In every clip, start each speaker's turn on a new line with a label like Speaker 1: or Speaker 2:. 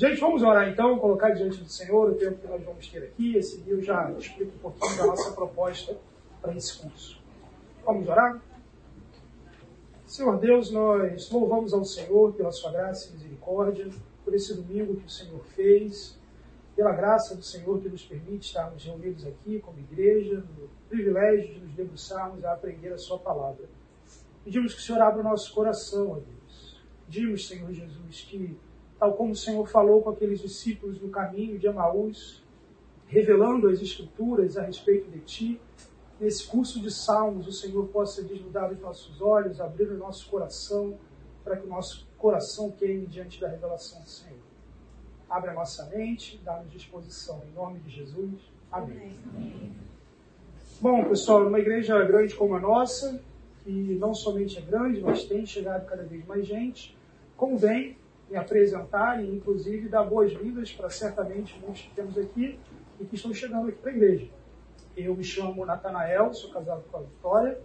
Speaker 1: Gente, vamos orar então, colocar diante do Senhor o tempo que nós vamos ter aqui. Esse dia eu já explico um pouquinho da nossa proposta para esse curso. Vamos orar? Senhor Deus, nós louvamos ao Senhor pela sua graça e misericórdia, por esse domingo que o Senhor fez, pela graça do Senhor que nos permite estarmos reunidos aqui como igreja, no privilégio de nos debruçarmos a aprender a sua palavra. Pedimos que o Senhor abra o nosso coração, ó Deus. Pedimos, Senhor Jesus, que, tal como o Senhor falou com aqueles discípulos no caminho de Amaús, revelando as Escrituras a respeito de Ti, nesse curso de Salmos o Senhor possa desnudar os nossos olhos, abrir o nosso coração, para que o nosso coração queime diante da revelação do Senhor. Abre a nossa mente, dá-nos disposição. Em nome de Jesus. Amém. Amém. Bom, pessoal, numa igreja grande como a nossa, que não somente é grande, mas tem chegado cada vez mais gente, convém me apresentar e, inclusive, dar boas-vindas para certamente muitos que temos aqui e que estão chegando aqui para a igreja. Eu me chamo Natanael, sou casado com a Vitória.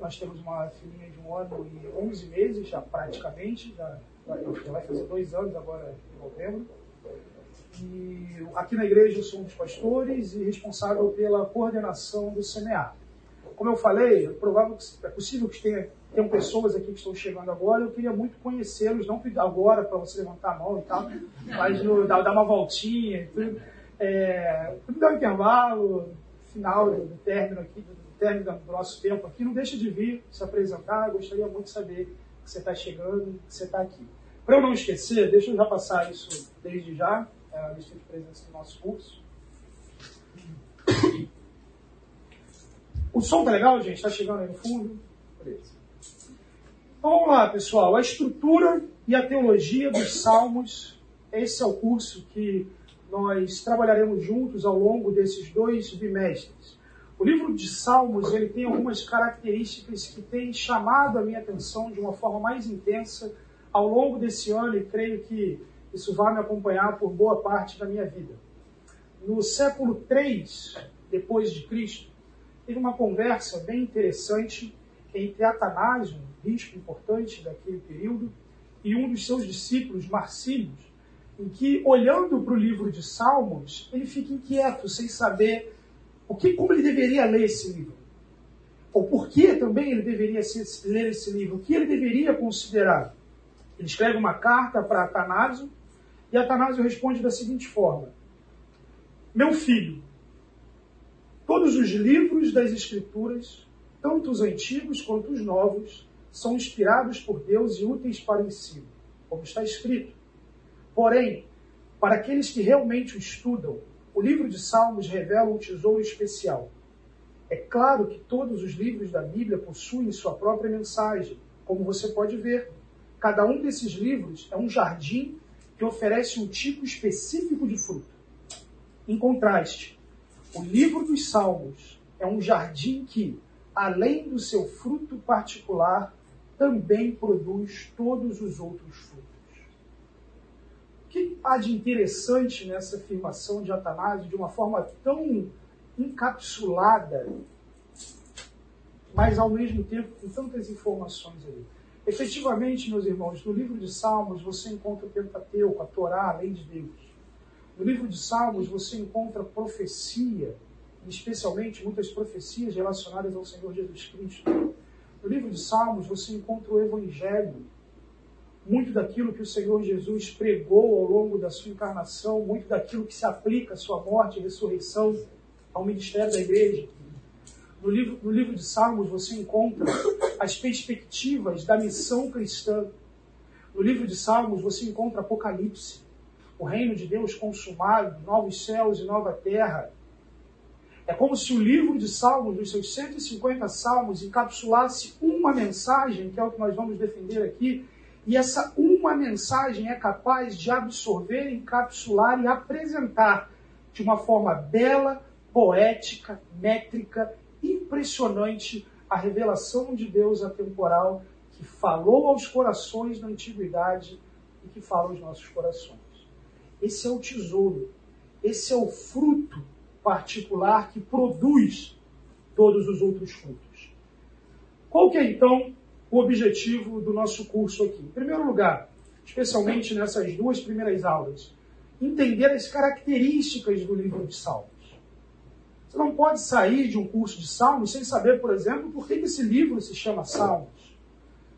Speaker 1: Nós temos uma filhinha de um ano e 11 meses, já praticamente, já, já vai fazer dois anos agora em novembro. E aqui na igreja eu sou um dos pastores e responsável pela coordenação do CMA. Como eu falei, é, provável que, é possível que tenha, tenham pessoas aqui que estão chegando agora, eu queria muito conhecê-los, não agora para você levantar a mão e tal, mas no, dar, dar uma voltinha, tudo, é, dar um intervalo, final do, do término aqui, do, do término do nosso tempo aqui, não deixe de vir se apresentar, eu gostaria muito de saber que você está chegando, que você está aqui. Para eu não esquecer, deixa eu já passar isso desde já, é a lista de presença do nosso curso. O som tá legal, gente? Tá chegando aí no fundo? Beleza. Então vamos lá, pessoal. A estrutura e a teologia dos Salmos. Esse é o curso que nós trabalharemos juntos ao longo desses dois bimestres. O livro de Salmos ele tem algumas características que têm chamado a minha atenção de uma forma mais intensa ao longo desse ano e creio que isso vai me acompanhar por boa parte da minha vida. No século 3 depois de Cristo, teve uma conversa bem interessante entre Atanásio, um bispo importante daquele período, e um dos seus discípulos, Marcílios, em que, olhando para o livro de Salmos, ele fica inquieto, sem saber o que, como ele deveria ler esse livro. Ou por que também ele deveria ler esse livro, o que ele deveria considerar. Ele escreve uma carta para Atanásio, e Atanásio responde da seguinte forma: Meu filho, Todos os livros das Escrituras, tanto os antigos quanto os novos, são inspirados por Deus e úteis para o ensino, como está escrito. Porém, para aqueles que realmente o estudam, o livro de Salmos revela um tesouro especial. É claro que todos os livros da Bíblia possuem sua própria mensagem, como você pode ver. Cada um desses livros é um jardim que oferece um tipo específico de fruto. Em contraste, o livro dos Salmos é um jardim que, além do seu fruto particular, também produz todos os outros frutos. O que há de interessante nessa afirmação de Atanásio de uma forma tão encapsulada, mas ao mesmo tempo com tantas informações ali? Efetivamente, meus irmãos, no livro de Salmos você encontra o Pentateuco, a Torá, a lei de Deus. No livro de Salmos você encontra profecia, especialmente muitas profecias relacionadas ao Senhor Jesus Cristo. No livro de Salmos você encontra o Evangelho, muito daquilo que o Senhor Jesus pregou ao longo da sua encarnação, muito daquilo que se aplica à sua morte e ressurreição ao ministério da igreja. No livro, no livro de Salmos você encontra as perspectivas da missão cristã. No livro de Salmos você encontra Apocalipse o reino de Deus consumado, novos céus e nova terra. É como se o livro de Salmos, dos seus 150 salmos, encapsulasse uma mensagem, que é o que nós vamos defender aqui, e essa uma mensagem é capaz de absorver, encapsular e apresentar de uma forma bela, poética, métrica, impressionante a revelação de Deus atemporal que falou aos corações na antiguidade e que fala aos nossos corações. Esse é o tesouro. Esse é o fruto particular que produz todos os outros frutos. Qual que é então o objetivo do nosso curso aqui? Em primeiro lugar, especialmente nessas duas primeiras aulas, entender as características do livro de Salmos. Você não pode sair de um curso de Salmos sem saber, por exemplo, por que esse livro se chama Salmos.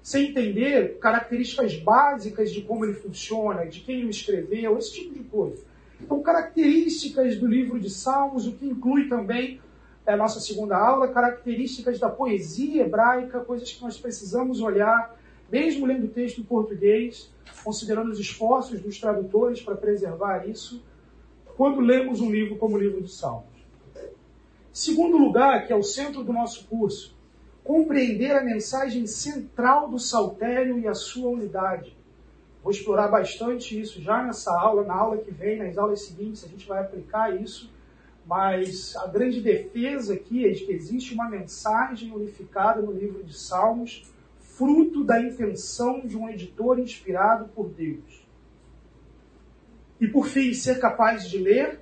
Speaker 1: Sem entender características básicas de como ele funciona, de quem o escreveu, esse tipo de coisa. Então, características do livro de Salmos, o que inclui também é a nossa segunda aula, características da poesia hebraica, coisas que nós precisamos olhar, mesmo lendo o texto em português, considerando os esforços dos tradutores para preservar isso, quando lemos um livro como o livro de Salmos. Segundo lugar, que é o centro do nosso curso, compreender a mensagem central do saltério e a sua unidade. Vou explorar bastante isso já nessa aula, na aula que vem, nas aulas seguintes, a gente vai aplicar isso mas a grande defesa aqui é de que existe uma mensagem unificada no livro de Salmos, fruto da intenção de um editor inspirado por Deus. E por fim, ser capaz de ler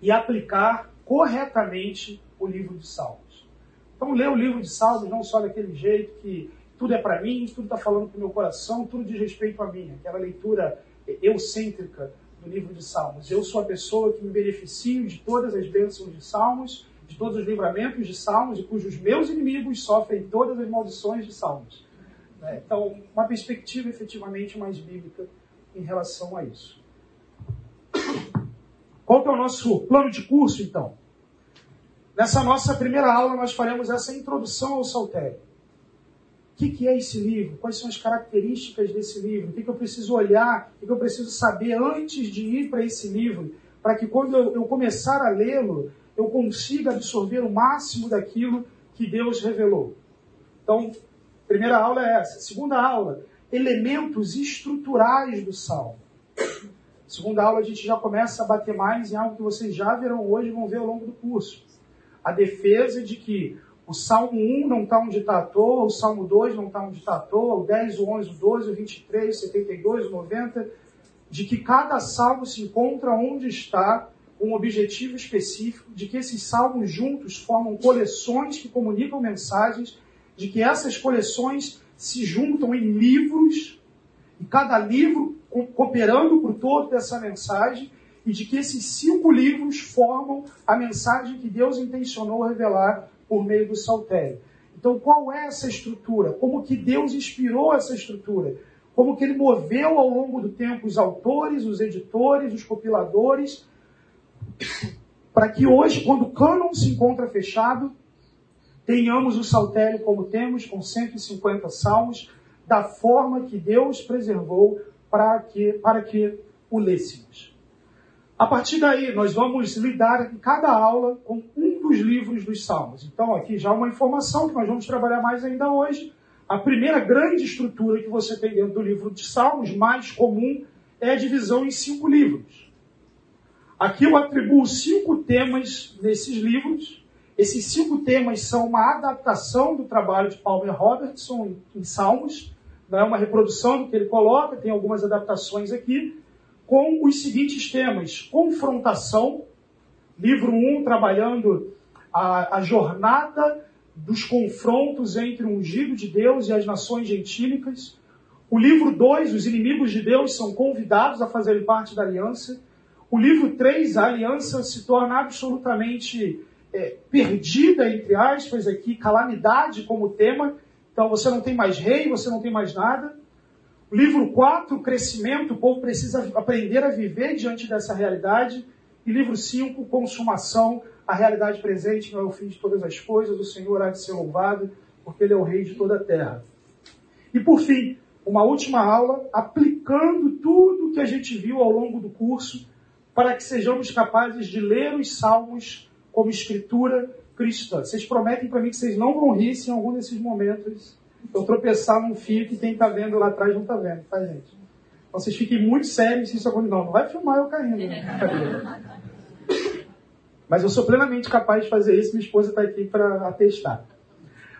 Speaker 1: e aplicar corretamente o livro de Salmos. Então, ler o livro de Salmos não só daquele jeito que tudo é para mim, tudo está falando para o meu coração, tudo diz respeito a mim, aquela leitura eucêntrica do livro de Salmos. Eu sou a pessoa que me beneficio de todas as bênçãos de Salmos, de todos os livramentos de Salmos, e cujos meus inimigos sofrem todas as maldições de Salmos. É, então, uma perspectiva efetivamente mais bíblica em relação a isso. Qual é o nosso plano de curso, então? Nessa nossa primeira aula, nós faremos essa introdução ao Saltério o que, que, é esse livro? Quais são as características desse livro? O que, que eu preciso olhar? O que, que eu preciso saber antes de ir para esse livro? Para que quando eu, eu começar a lê-lo, eu consiga absorver o máximo daquilo que Deus revelou. Então, primeira aula é essa. Segunda aula, elementos estruturais do Salmo. Segunda aula, a gente já começa a bater mais em algo que vocês já verão hoje e vão ver ao longo do curso. A defesa de que o Salmo 1 não está onde está à toa, o Salmo 2 não está onde está à toa, o 10, o 11, o 12, o 23, o 72, o 90, de que cada salmo se encontra onde está um objetivo específico, de que esses salmos juntos formam coleções que comunicam mensagens, de que essas coleções se juntam em livros, e cada livro cooperando por todo dessa mensagem, e de que esses cinco livros formam a mensagem que Deus intencionou revelar por meio do saltério. Então, qual é essa estrutura? Como que Deus inspirou essa estrutura? Como que ele moveu ao longo do tempo os autores, os editores, os compiladores, para que hoje, quando o cânon se encontra fechado, tenhamos o saltério como temos, com 150 salmos, da forma que Deus preservou para que, para que o lêssemos. A partir daí, nós vamos lidar em cada aula com um dos livros dos Salmos. Então, aqui já uma informação que nós vamos trabalhar mais ainda hoje. A primeira grande estrutura que você tem dentro do livro de Salmos, mais comum, é a divisão em cinco livros. Aqui eu atribuo cinco temas nesses livros. Esses cinco temas são uma adaptação do trabalho de Palmer Robertson em Salmos. É uma reprodução do que ele coloca, tem algumas adaptações aqui com os seguintes temas: confrontação, livro 1, um, trabalhando a, a jornada dos confrontos entre o ungido de Deus e as nações gentílicas. O livro 2, os inimigos de Deus são convidados a fazerem parte da aliança. O livro 3, a aliança se torna absolutamente é, perdida, entre aspas, aqui, calamidade como tema. Então você não tem mais rei, você não tem mais nada. Livro 4, crescimento, o povo precisa aprender a viver diante dessa realidade. E livro 5, consumação, a realidade presente não é o fim de todas as coisas, o Senhor há de ser louvado, porque Ele é o Rei de toda a terra. E por fim, uma última aula aplicando tudo que a gente viu ao longo do curso para que sejamos capazes de ler os salmos como escritura cristã. Vocês prometem para mim que vocês não vão rir se em algum desses momentos eu tropeçar num fio que quem está vendo lá atrás não está vendo, tá, gente? Então vocês fiquem muito sérios se isso acontecer. Não, não vai filmar eu caindo. Né? Mas eu sou plenamente capaz de fazer isso, minha esposa está aqui para atestar.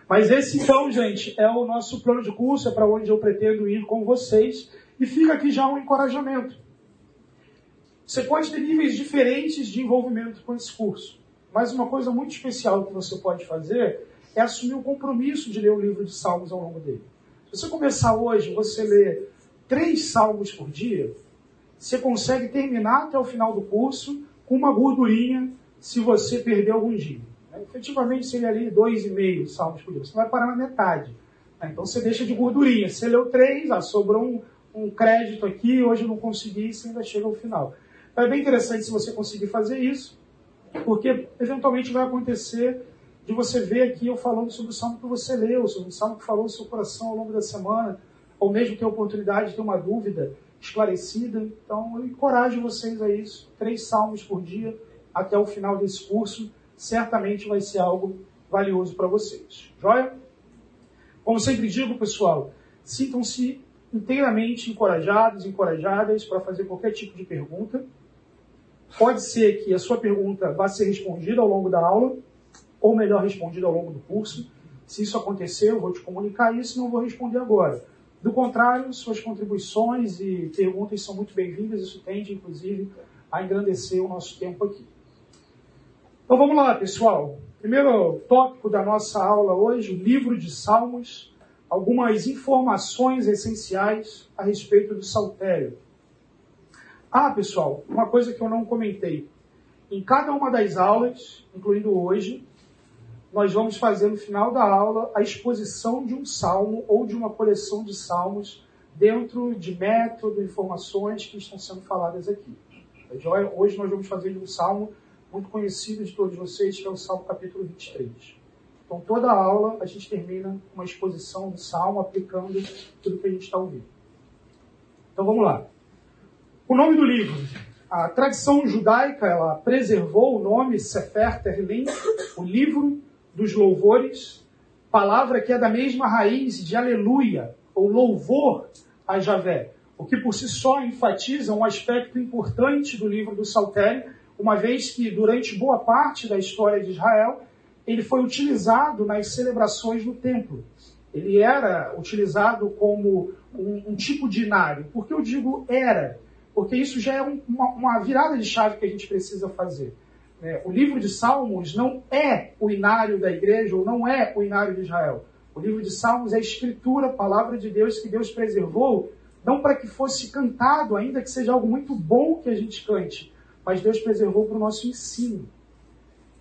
Speaker 1: Mas esse, então, gente, é o nosso plano de curso, é para onde eu pretendo ir com vocês. E fica aqui já um encorajamento. Você pode ter níveis diferentes de envolvimento com esse curso. Mas uma coisa muito especial que você pode fazer é assumir o compromisso de ler o livro de Salmos ao longo dele. Se você começar hoje, você lê três salmos por dia, você consegue terminar até o final do curso com uma gordurinha se você perder algum dia. Efetivamente seria ali dois e meio salmos por dia. Você vai parar na metade. Então você deixa de gordurinha. Você leu três, ah, sobrou um, um crédito aqui, hoje eu não consegui, você ainda chega ao final. Então é bem interessante se você conseguir fazer isso, porque eventualmente vai acontecer de você ver aqui eu falando sobre o salmo que você leu, sobre o salmo que falou no seu coração ao longo da semana, ou mesmo ter a oportunidade de ter uma dúvida esclarecida. Então eu encorajo vocês a isso. Três salmos por dia até o final desse curso certamente vai ser algo valioso para vocês. Joia? Como sempre digo, pessoal, sintam-se inteiramente encorajados, encorajadas para fazer qualquer tipo de pergunta. Pode ser que a sua pergunta vá ser respondida ao longo da aula, ou melhor, respondida ao longo do curso. Se isso acontecer, eu vou te comunicar isso, não vou responder agora. Do contrário, suas contribuições e perguntas são muito bem-vindas, isso tende, inclusive, a engrandecer o nosso tempo aqui. Então vamos lá, pessoal. Primeiro tópico da nossa aula hoje, o livro de Salmos, algumas informações essenciais a respeito do saltério. Ah, pessoal, uma coisa que eu não comentei. Em cada uma das aulas, incluindo hoje, nós vamos fazer no final da aula a exposição de um salmo ou de uma coleção de salmos dentro de método, informações que estão sendo faladas aqui. Hoje nós vamos fazer de um salmo muito conhecido de todos vocês, que é o Salmo capítulo 23. Então, toda a aula a gente termina uma exposição do Salmo, aplicando tudo que a gente está ouvindo. Então, vamos lá. O nome do livro. A tradição judaica, ela preservou o nome Sefer Terlim, o livro dos louvores, palavra que é da mesma raiz de aleluia, ou louvor a Javé, o que por si só enfatiza um aspecto importante do livro do Saltério, uma vez que durante boa parte da história de Israel ele foi utilizado nas celebrações no templo. Ele era utilizado como um, um tipo de inário. Por que eu digo era? Porque isso já é um, uma, uma, virada de chave que a gente precisa fazer. É, o livro de Salmos não é o inário da igreja, ou não é o inário de Israel. O livro de Salmos é a escritura, a palavra de Deus que Deus preservou, não para que fosse cantado, ainda que seja algo muito bom que a gente cante, mas Deus preservou para o nosso ensino.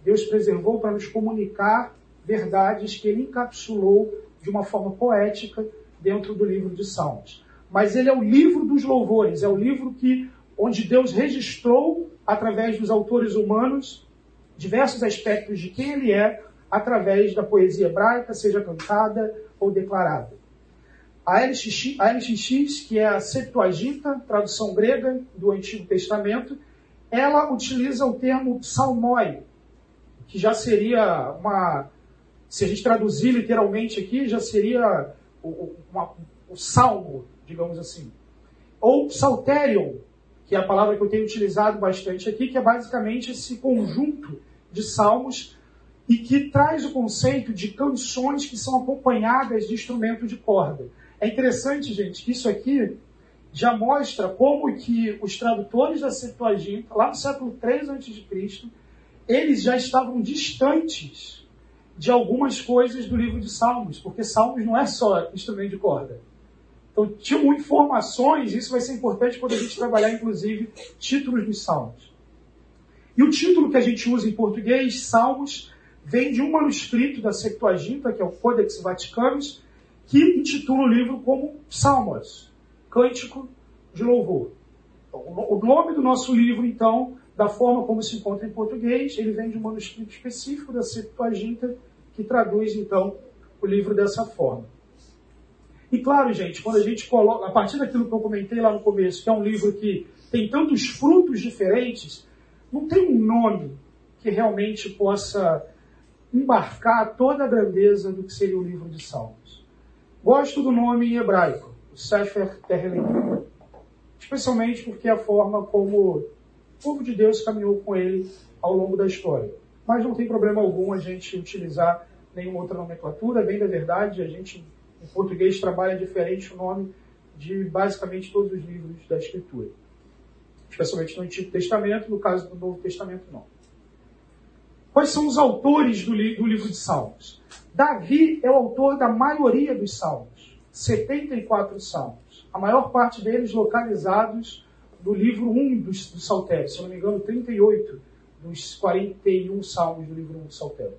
Speaker 1: Deus preservou para nos comunicar verdades que ele encapsulou de uma forma poética dentro do livro de Salmos. Mas ele é o livro dos louvores, é o livro que onde Deus registrou através dos autores humanos diversos aspectos de quem ele é através da poesia hebraica, seja cantada ou declarada. A LXX, a LXX que é a Septuaginta, tradução grega do Antigo Testamento, ela utiliza o termo psalmoi, que já seria uma. Se a gente traduzir literalmente aqui, já seria o, uma, o salmo, digamos assim. Ou psalterion, que é a palavra que eu tenho utilizado bastante aqui, que é basicamente esse conjunto de salmos e que traz o conceito de canções que são acompanhadas de instrumento de corda. É interessante, gente, que isso aqui já mostra como que os tradutores da Septuaginta, lá no século 3 a.C., eles já estavam distantes de algumas coisas do livro de Salmos, porque Salmos não é só instrumento de corda. Então, tinham informações, isso vai ser importante quando a gente trabalhar, inclusive, títulos dos Salmos. E o título que a gente usa em português, Salmos, vem de um manuscrito da Septuaginta, que é o Codex Vaticanus, que intitula o livro como Salmos, cântico de louvor. O nome do nosso livro, então, da forma como se encontra em português, ele vem de um manuscrito específico da Septuaginta, que traduz, então, o livro dessa forma. E claro, gente, quando a gente coloca, a partir daquilo que eu comentei lá no começo, que é um livro que tem tantos frutos diferentes, não tem um nome que realmente possa embarcar toda a grandeza do que seria o livro de Salmos. Gosto do nome em hebraico o Sefer Terrelim. Especialmente porque é a forma como o povo de Deus caminhou com ele ao longo da história. Mas não tem problema algum a gente utilizar nenhuma outra nomenclatura, bem da verdade, a gente em português trabalha diferente o nome de basicamente todos os livros da Escritura. Especialmente no Antigo Testamento, no caso do Novo Testamento não. Quais são os autores do, li do livro de Salmos? Davi é o autor da maioria dos salmos. 74 salmos. a maior parte deles localizados no livro 1 do, do Saltério, se não me engano, 38 dos 41 salmos do livro 1 do Saltério.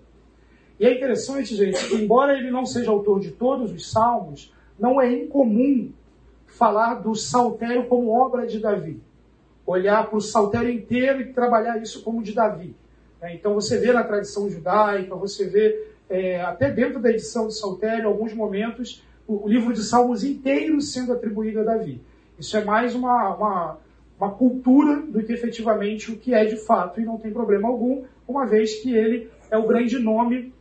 Speaker 1: E é interessante, gente, que embora ele não seja autor de todos os salmos, não é incomum falar do Saltério como obra de Davi. Olhar para o Saltério inteiro e trabalhar isso como de Davi. Né? Então você vê na tradição judaica, você vê é, até dentro da edição de Saltério, alguns momentos, o, livro de Salmos inteiro sendo atribuído a Davi. Isso é mais uma, uma, uma cultura do que efetivamente o que é de fato, e não tem problema algum, uma vez que ele é o grande nome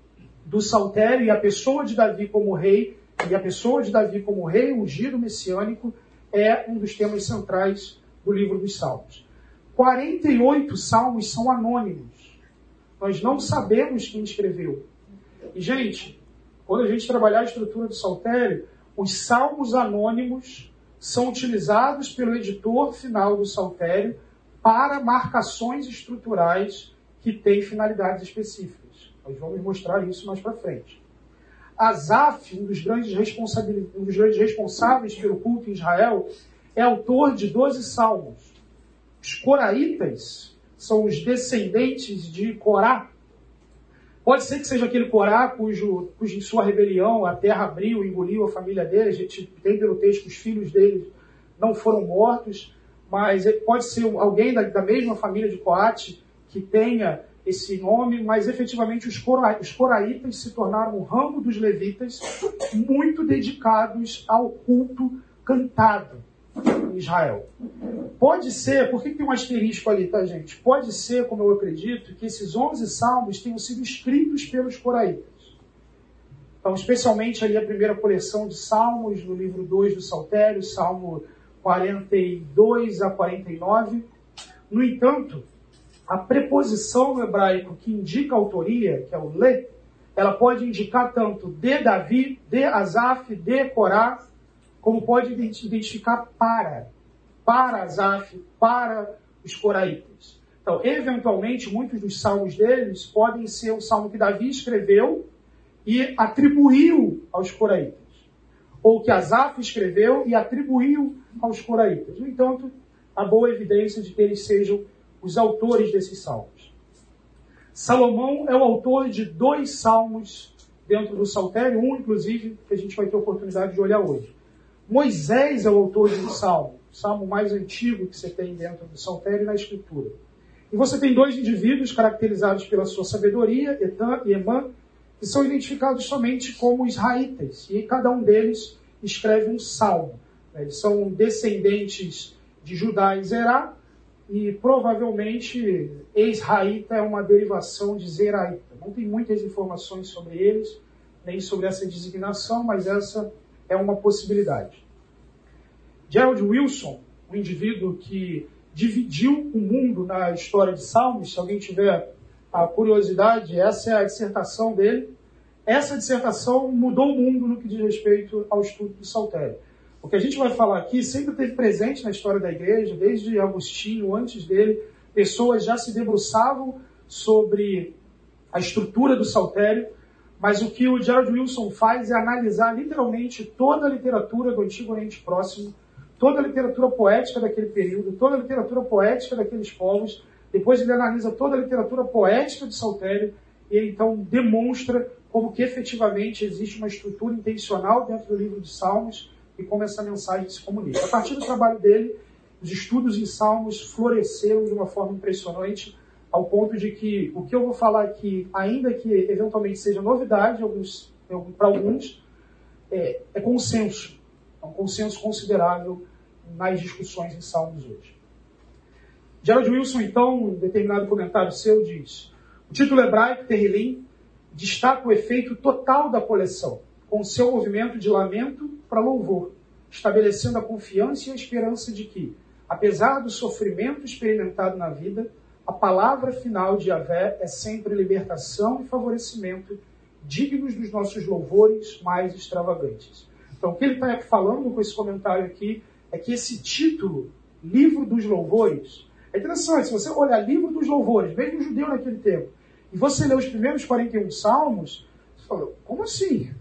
Speaker 1: do Saltério e a pessoa de Davi como rei, e a pessoa de Davi como rei ungido messiânico, é um dos temas centrais do livro dos Salmos. 48 salmos são anônimos. Nós não sabemos quem escreveu. E, gente, quando a gente trabalhar a estrutura do saltério, os salmos anônimos são utilizados pelo editor final do saltério para marcações estruturais que têm finalidades específicas. Nós vamos mostrar isso mais para frente. Asaf, um dos, grandes um dos grandes responsáveis pelo culto em Israel, é autor de 12 salmos. Os coraitas são os descendentes de Corá, Pode ser que seja aquele Corá cujo, cujo em sua rebelião a terra abriu, engoliu a família dele. A gente tem pelo texto que os filhos dele não foram mortos, mas pode ser alguém da, da mesma família de Coate que tenha esse nome, mas efetivamente os, cora, os coraitas se tornaram o ramo dos levitas muito dedicados ao culto cantado em Israel. Pode ser, por que tem um asterisco ali, tá, gente? Pode ser, como eu acredito, que esses 11 salmos tenham sido escritos pelos coraitas. Então, especialmente ali a primeira coleção de salmos, no livro 2 do Saltério, salmo 42 a 49. No entanto, a preposição no hebraico que indica a autoria, que é o le, ela pode indicar tanto de Davi, de Asaf, de Corá, como pode identificar para, para Asaf, para os coraitas. Então, eventualmente, muitos dos salmos deles podem ser o salmo que Davi escreveu e atribuiu aos coraitas, ou que Asaf escreveu e atribuiu aos coraitas. No entanto, há boa evidência de que eles sejam os autores desses salmos. Salomão é o autor de dois salmos dentro do Saltério, um, inclusive, que a gente vai ter oportunidade de olhar hoje. Moisés é o autor de um salmo, o salmo mais antigo que você tem dentro do Saltério e na Escritura. E você tem dois indivíduos caracterizados pela sua sabedoria, Etan e Emã, que são identificados somente como israelitas, e cada um deles escreve um salmo. Eles são descendentes de Judá e Zerá, e provavelmente Israelita é uma derivação de Zeraita. Não tem muitas informações sobre eles, nem sobre essa designação, mas essa é uma possibilidade. Gerald Wilson, um indivíduo que dividiu o mundo na história de Salmos, se alguém tiver a curiosidade, essa é a dissertação dele. Essa dissertação mudou o mundo no que diz respeito ao estudo do Saltério. O que a gente vai falar aqui sempre teve presente na história da igreja, desde Agostinho, antes dele, pessoas já se debruçavam sobre a estrutura do Saltério, mas o que o Gerald Wilson faz é analisar literalmente toda a literatura do Antigo Oriente Próximo, toda a literatura poética daquele período, toda a literatura poética daqueles povos. Depois ele analisa toda a literatura poética de Saltério e ele então demonstra como que efetivamente existe uma estrutura intencional dentro do livro de Salmos e como essa mensagem se comunica. A partir do trabalho dele, os estudos em Salmos floresceram de uma forma impressionante ao ponto de que o que eu vou falar aqui, ainda que eventualmente seja novidade para alguns, é, é consenso. É um consenso considerável nas discussões em Salmos hoje. Gerald Wilson, então, em determinado comentário seu, diz: o título hebraico, Terrilim, destaca o efeito total da coleção, com seu movimento de lamento para louvor, estabelecendo a confiança e a esperança de que, apesar do sofrimento experimentado na vida, a palavra final de Yahvé é sempre libertação e favorecimento, dignos dos nossos louvores mais extravagantes. Então, o que ele está falando com esse comentário aqui é que esse título, Livro dos Louvores, é interessante, se você olhar Livro dos Louvores, mesmo judeu naquele tempo, e você ler os primeiros 41 salmos, você fala, como assim?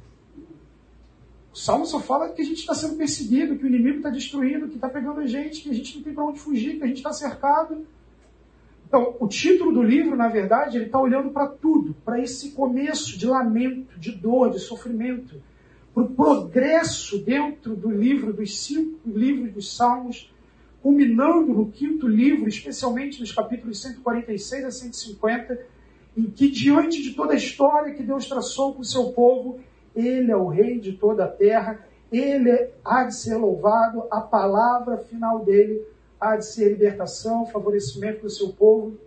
Speaker 1: O Salmo só fala que a gente está sendo perseguido, que o inimigo está destruindo, que está pegando a gente, que a gente não tem para onde fugir, que a gente está cercado. Então, o título do livro, na verdade, ele está olhando para tudo, para esse começo de lamento, de dor, de sofrimento, para o progresso dentro do livro, dos cinco livros dos Salmos, culminando no quinto livro, especialmente nos capítulos 146 a 150, em que, diante de toda a história que Deus traçou com o seu povo, ele é o rei de toda a terra, ele há de ser louvado, a palavra final dele há de ser libertação, favorecimento do seu povo,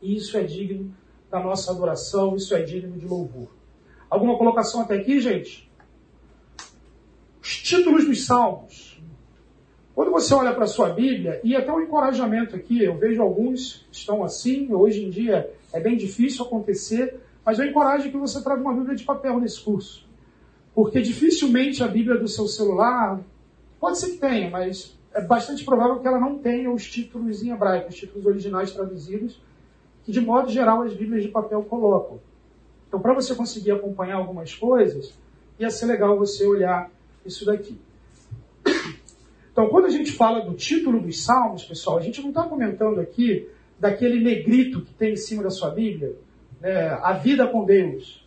Speaker 1: e isso é digno da nossa adoração, isso é digno de louvor. Alguma colocação até aqui, gente? Os títulos dos salmos. Quando você olha para a sua Bíblia, e até um encorajamento aqui, eu vejo alguns que estão assim, hoje em dia é bem difícil acontecer, mas eu encorajo que você traga uma Bíblia de papel nesse curso. Porque dificilmente a Bíblia do seu celular, pode ser que tenha, mas é bastante provável que ela não tenha os títulos em hebraico, os títulos originais traduzidos, que de modo geral as Bíblias de papel colocam. Então, para você conseguir acompanhar algumas coisas, ia ser legal você olhar isso daqui. Então, quando a gente fala do título dos Salmos, pessoal, a gente não está comentando aqui daquele negrito que tem em cima da sua Bíblia, né, a vida com Deus,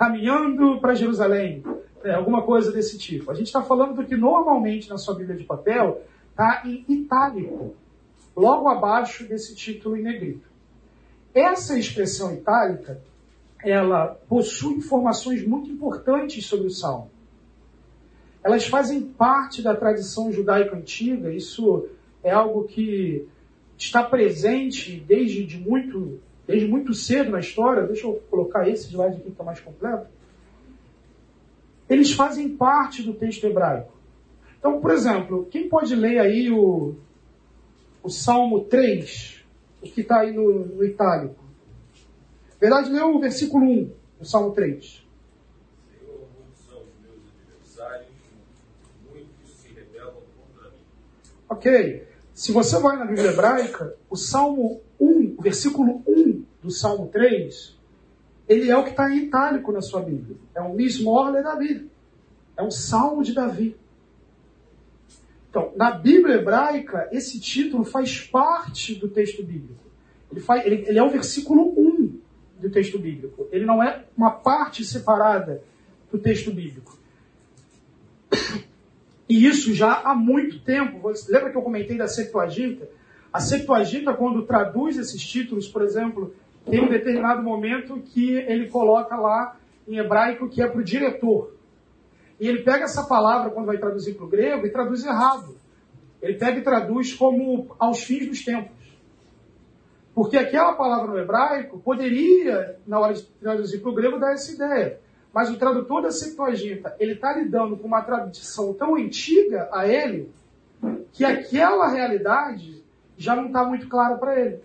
Speaker 1: caminhando para Jerusalém, é, alguma coisa desse tipo. A gente está falando do que normalmente na sua Bíblia de papel está em itálico, logo abaixo desse título em negrito. Essa expressão itálica, ela possui informações muito importantes sobre o Salmo. Elas fazem parte da tradição judaica antiga, isso é algo que está presente desde de muito desde muito cedo na história, deixa eu colocar esse slide aqui que está mais completo, eles fazem parte do texto hebraico. Então, por exemplo, quem pode ler aí o, o Salmo 3, o que está aí no, no itálico? Verdade, leu o versículo 1 do Salmo 3. Ok. Se você vai na Bíblia hebraica, o Salmo 1, o versículo 1 do Salmo 3, ele é o que está em itálico na sua Bíblia. É um Mismor de Davi. É um Salmo de Davi. Então, na Bíblia hebraica, esse título faz parte do texto bíblico. Ele, faz, ele, ele é o versículo 1 do texto bíblico. Ele não é uma parte separada do texto bíblico. E isso já há muito tempo. Lembra que eu comentei da Septuaginta? A Septuaginta, quando traduz esses títulos, por exemplo, tem um determinado momento que ele coloca lá em hebraico que é para o diretor. E ele pega essa palavra, quando vai traduzir para o grego, e traduz errado. Ele pega e traduz como aos fins dos tempos. Porque aquela palavra no hebraico poderia, na hora de traduzir para o grego, dar essa ideia. Mas o tradutor da Septuaginta, ele está lidando com uma tradição tão antiga a ele, que aquela realidade já não está muito clara para ele.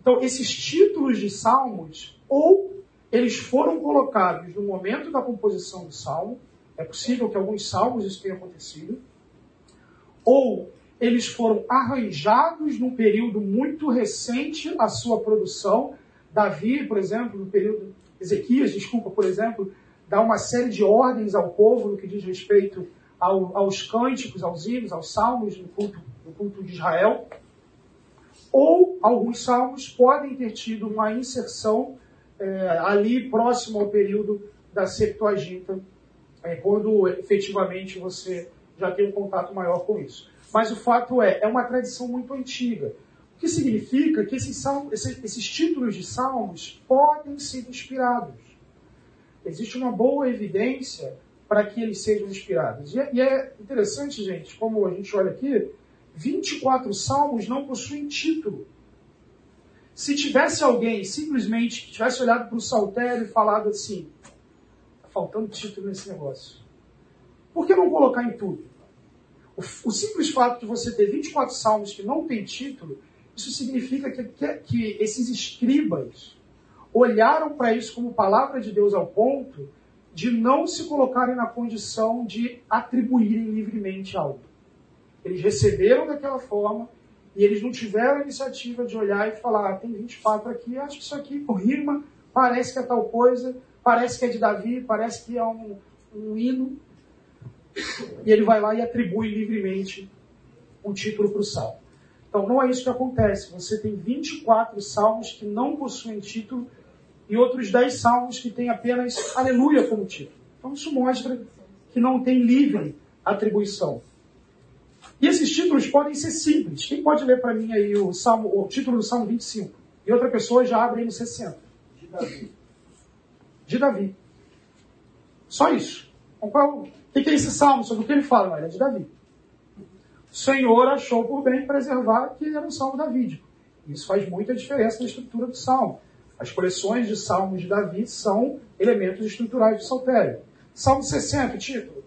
Speaker 1: Então, esses títulos de salmos, ou eles foram colocados no momento da composição do salmo, é possível que alguns salmos isso tenha acontecido, ou eles foram arranjados num período muito recente à sua produção. Davi, por exemplo, no período Ezequias, desculpa, por exemplo, dá uma série de ordens ao povo no que diz respeito ao, aos cânticos, aos hinos, aos salmos no culto, no culto de Israel. Ou alguns salmos podem ter tido uma inserção é, ali próximo ao período da Septuaginta, é, quando efetivamente você já tem um contato maior com isso. Mas o fato é, é uma tradição muito antiga. O que significa que esses, salmos, esses, esses títulos de salmos podem ser inspirados. Existe uma boa evidência para que eles sejam inspirados. E é, e é interessante, gente, como a gente olha aqui, 24 salmos não possuem título. Se tivesse alguém simplesmente que tivesse olhado para o saltério e falado assim, está faltando título nesse negócio. Por que não colocar em tudo? O, o, simples fato de você ter 24 salmos que não tem título isso significa que, que, que esses escribas olharam para isso como palavra de Deus ao ponto de não se colocarem na condição de atribuírem livremente algo. Eles receberam daquela forma e eles não tiveram a iniciativa de olhar e falar: ah, tem 24 aqui, acho que isso aqui, por rima, parece que é tal coisa, parece que é de Davi, parece que é um, um hino, e ele vai lá e atribui livremente um título para o salmo. Então não é isso que acontece. Você tem 24 salmos que não possuem título e outros 10 salmos que têm apenas aleluia como título. Então isso mostra que não tem livre atribuição. E esses títulos podem ser simples. Quem pode ler para mim aí o, salmo, o título do Salmo 25? E outra pessoa já abre aí no 60.
Speaker 2: De Davi.
Speaker 1: De Davi. Só isso. Então, qual, o que é esse salmo? Sobre o que ele fala? Ele é de Davi. O Senhor achou por bem preservar que era um salmo davídico. Isso faz muita diferença na estrutura do salmo. As coleções de salmos de Davi são elementos estruturais do saltério. Salmo 60, título.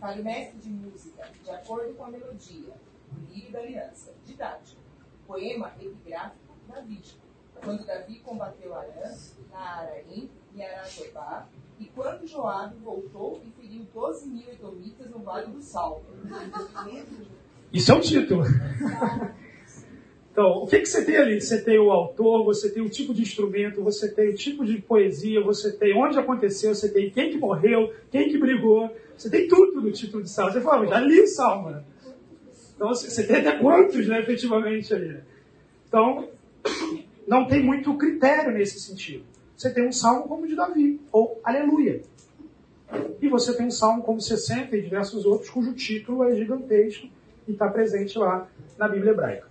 Speaker 3: O mestre de música, de acordo com a melodia, o lírio da aliança, didático, poema epigráfico davídico. Quando Davi combateu Arã, na Araim e Arajobá, e quando Joabe voltou e feriu 12 mil edomitas no Vale do Salto.
Speaker 1: Isso é um título. Então, o que, que você tem ali? Você tem o autor, você tem o tipo de instrumento, você tem o tipo de poesia, você tem onde aconteceu, você tem quem que morreu, quem que brigou, você tem tudo no título de salmo. Você fala, já li o salmo. Né? Então, você tem até quantos, né, efetivamente, ali. Então, não tem muito critério nesse sentido. Você tem um salmo como o de Davi, ou Aleluia. E você tem um salmo como 60 e diversos outros, cujo título é gigantesco e está presente lá na Bíblia hebraica.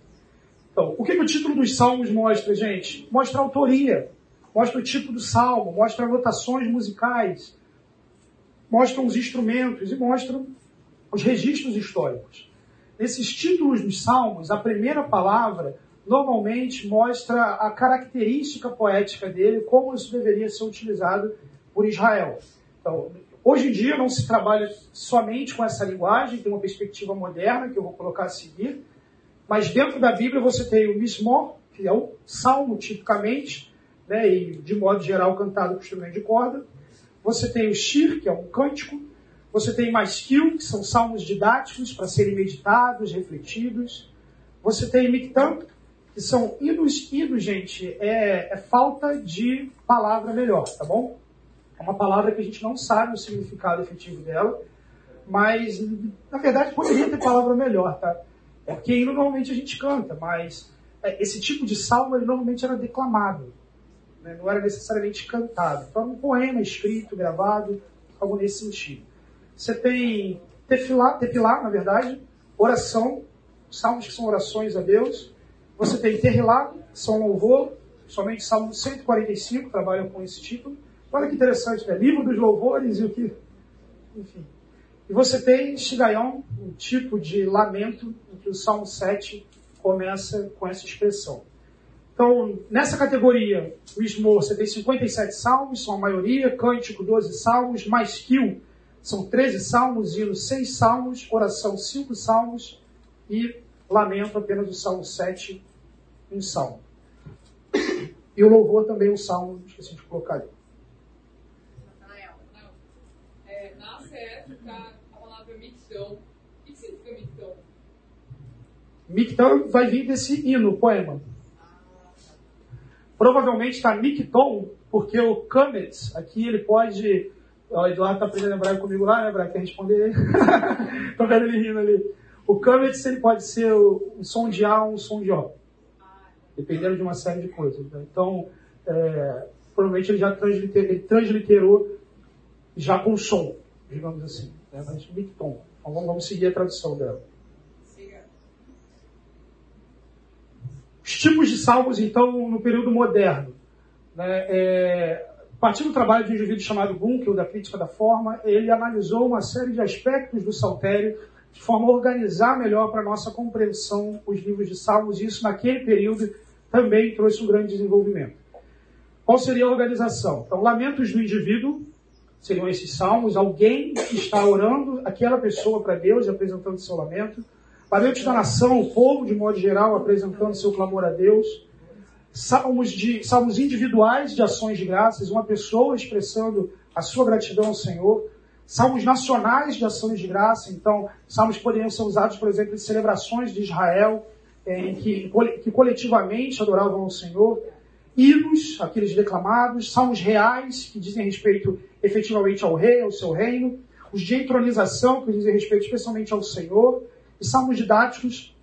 Speaker 1: Então, o que, que o título dos salmos mostra, gente? Mostra a autoria, mostra o tipo do salmo, mostra anotações musicais, mostra os instrumentos e mostra os registros históricos. Nesses títulos dos salmos, a primeira palavra normalmente mostra a característica poética dele, como isso deveria ser utilizado por Israel. Então, hoje em dia não se trabalha somente com essa linguagem, tem uma perspectiva moderna que eu vou colocar a seguir, mas dentro da Bíblia você tem o Mismor, que é o salmo tipicamente, né, e de modo geral cantado com instrumento de corda. Você tem o Shir, que é um cântico. Você tem Maskil, que são salmos didáticos para serem meditados, refletidos. Você tem Miktam, que são hinos. Hinos, gente, é, é falta de palavra melhor, tá bom? É uma palavra que a gente não sabe o significado efetivo dela, mas na verdade poderia ter palavra melhor, tá? Porque hino normalmente a gente canta, mas é, esse tipo de salmo ele normalmente era declamado, né? não era necessariamente cantado. Então era um poema escrito, gravado, algo nesse sentido. Você tem tefilá, tefilá na verdade, oração, salmos que são orações a Deus. Você tem terrilá, que são louvor, somente Salmo 145 trabalha com esse título. Olha que interessante, né? Livro dos louvores e o que... Enfim. E você tem Shigayon, um tipo de lamento, em que o Salmo 7 começa com essa expressão. Então, nessa categoria, o Ismor, você tem 57 salmos, são a maioria, Cântico, 12 salmos, mais Kill, são 13 salmos, Hino, 6 salmos, Oração, 5 salmos, e Lamento, apenas o Salmo 7, um salmo. E o Louvor também, um salmo, esqueci de colocar ali. Micton vai vir desse hino, poema. Provavelmente está Micton, porque o Kamet, aqui ele pode. O Eduardo está aprendendo hebraico comigo lá, né, Hebraico? Quer responder? Estou vendo ele rindo ali. O Kamet ele pode ser um som de A ou um som de O. Dependendo de uma série de coisas. Né? Então, é, provavelmente ele já transliter, ele transliterou já com som, digamos assim. Né? Mas Micton. Então vamos, vamos seguir a tradução dela. Os tipos de salmos, então, no período moderno. Né, é, partindo do trabalho de um indivíduo chamado Bunkel, da Crítica da Forma, ele analisou uma série de aspectos do saltério de forma a organizar melhor para a nossa compreensão os livros de salmos, e isso naquele período também trouxe um grande desenvolvimento. Qual seria a organização? Então, lamentos do indivíduo, seriam esses salmos, alguém que está orando, aquela pessoa para Deus, apresentando seu lamento. Parentes da nação, o povo de modo geral, apresentando seu clamor a Deus. Salmos, de, salmos individuais de ações de graças, uma pessoa expressando a sua gratidão ao Senhor. Salmos nacionais de ações de graça, então, salmos poderiam ser usados, por exemplo, em celebrações de Israel, em que, que coletivamente adoravam ao Senhor. Hinos, aqueles declamados, salmos reais, que dizem respeito efetivamente ao rei, ao seu reino, os de entronização, que dizem respeito especialmente ao Senhor, e salmos didáticos,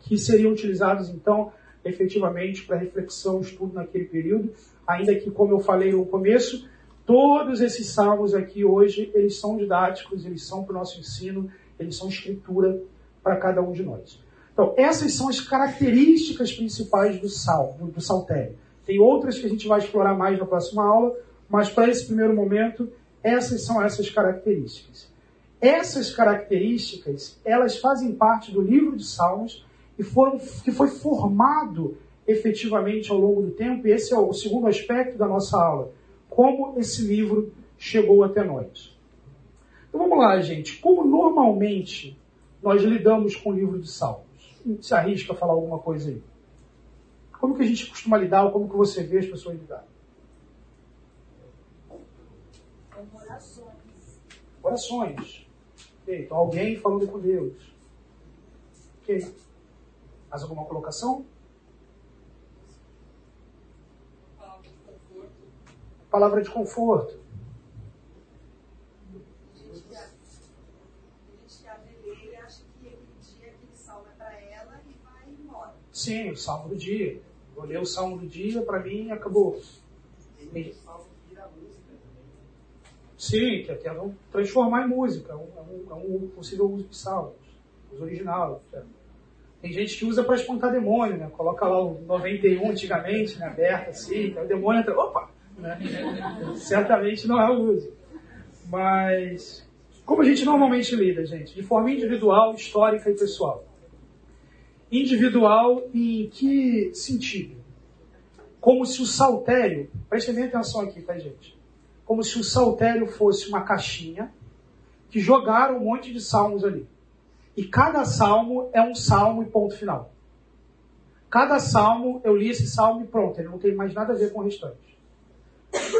Speaker 1: que seriam utilizados então efetivamente para reflexão, estudo naquele período, ainda que, como eu falei no começo, todos esses salmos aqui hoje, eles são didáticos, eles são para o nosso ensino, eles são escritura para cada um de nós. Então, essas são as características principais do salmo, do saltério. Tem outras que a gente vai explorar mais na próxima aula, mas para esse primeiro momento, essas são essas características. Essas características, elas fazem parte do livro de Salmos e foram, que foi formado efetivamente ao longo do tempo, e esse é o segundo aspecto da nossa aula, como esse livro chegou até nós. Então vamos lá, gente. Como normalmente nós lidamos com o livro de Salmos? Se arrisca a falar alguma coisa aí. Como que a gente costuma lidar, ou como que você vê as pessoas lidarem? Orações. Orações. Alguém falando com Deus. Ok. Mais alguma colocação? Palavra de conforto. Sim, o salmo do dia. Vou ler o salmo do dia, para mim acabou. Sim, que até vão transformar em música. É um, é um possível uso de salmos, os originais. Tem gente que usa para espantar demônio, né? Coloca lá o 91 antigamente, né? aberto assim, o demônio entra, opa! Né? Certamente não é o uso. Mas, como a gente normalmente lida, gente? De forma individual, histórica e pessoal. Individual em que sentido? Como se o saltério, prestem bem atenção aqui, tá, gente? Como se o saltério fosse uma caixinha que jogaram um monte de salmos ali. E cada salmo é um salmo e ponto final. Cada salmo, eu li esse salmo e pronto, ele não tem mais nada a ver com o restante.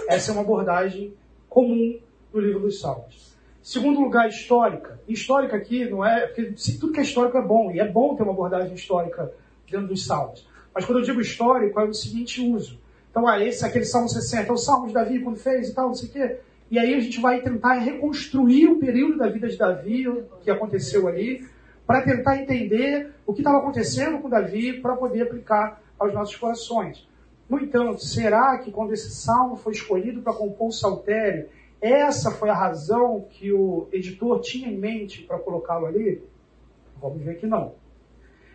Speaker 1: Essa é uma abordagem comum do livro dos salmos. Segundo lugar, histórica. Histórica aqui não é. Porque tudo que é histórico é bom, e é bom ter uma abordagem histórica dentro dos salmos. Mas quando eu digo histórico, é o seguinte uso. Então, ah, esse, aquele Salmo 60, é o Salmo de Davi quando fez e tal, não sei o quê. E aí a gente vai tentar reconstruir o período da vida de Davi, que aconteceu ali, para tentar entender o que estava acontecendo com Davi, para poder aplicar aos nossos corações. No entanto, será que quando esse salmo foi escolhido para compor o saltério, essa foi a razão que o editor tinha em mente para colocá-lo ali? Vamos ver que não.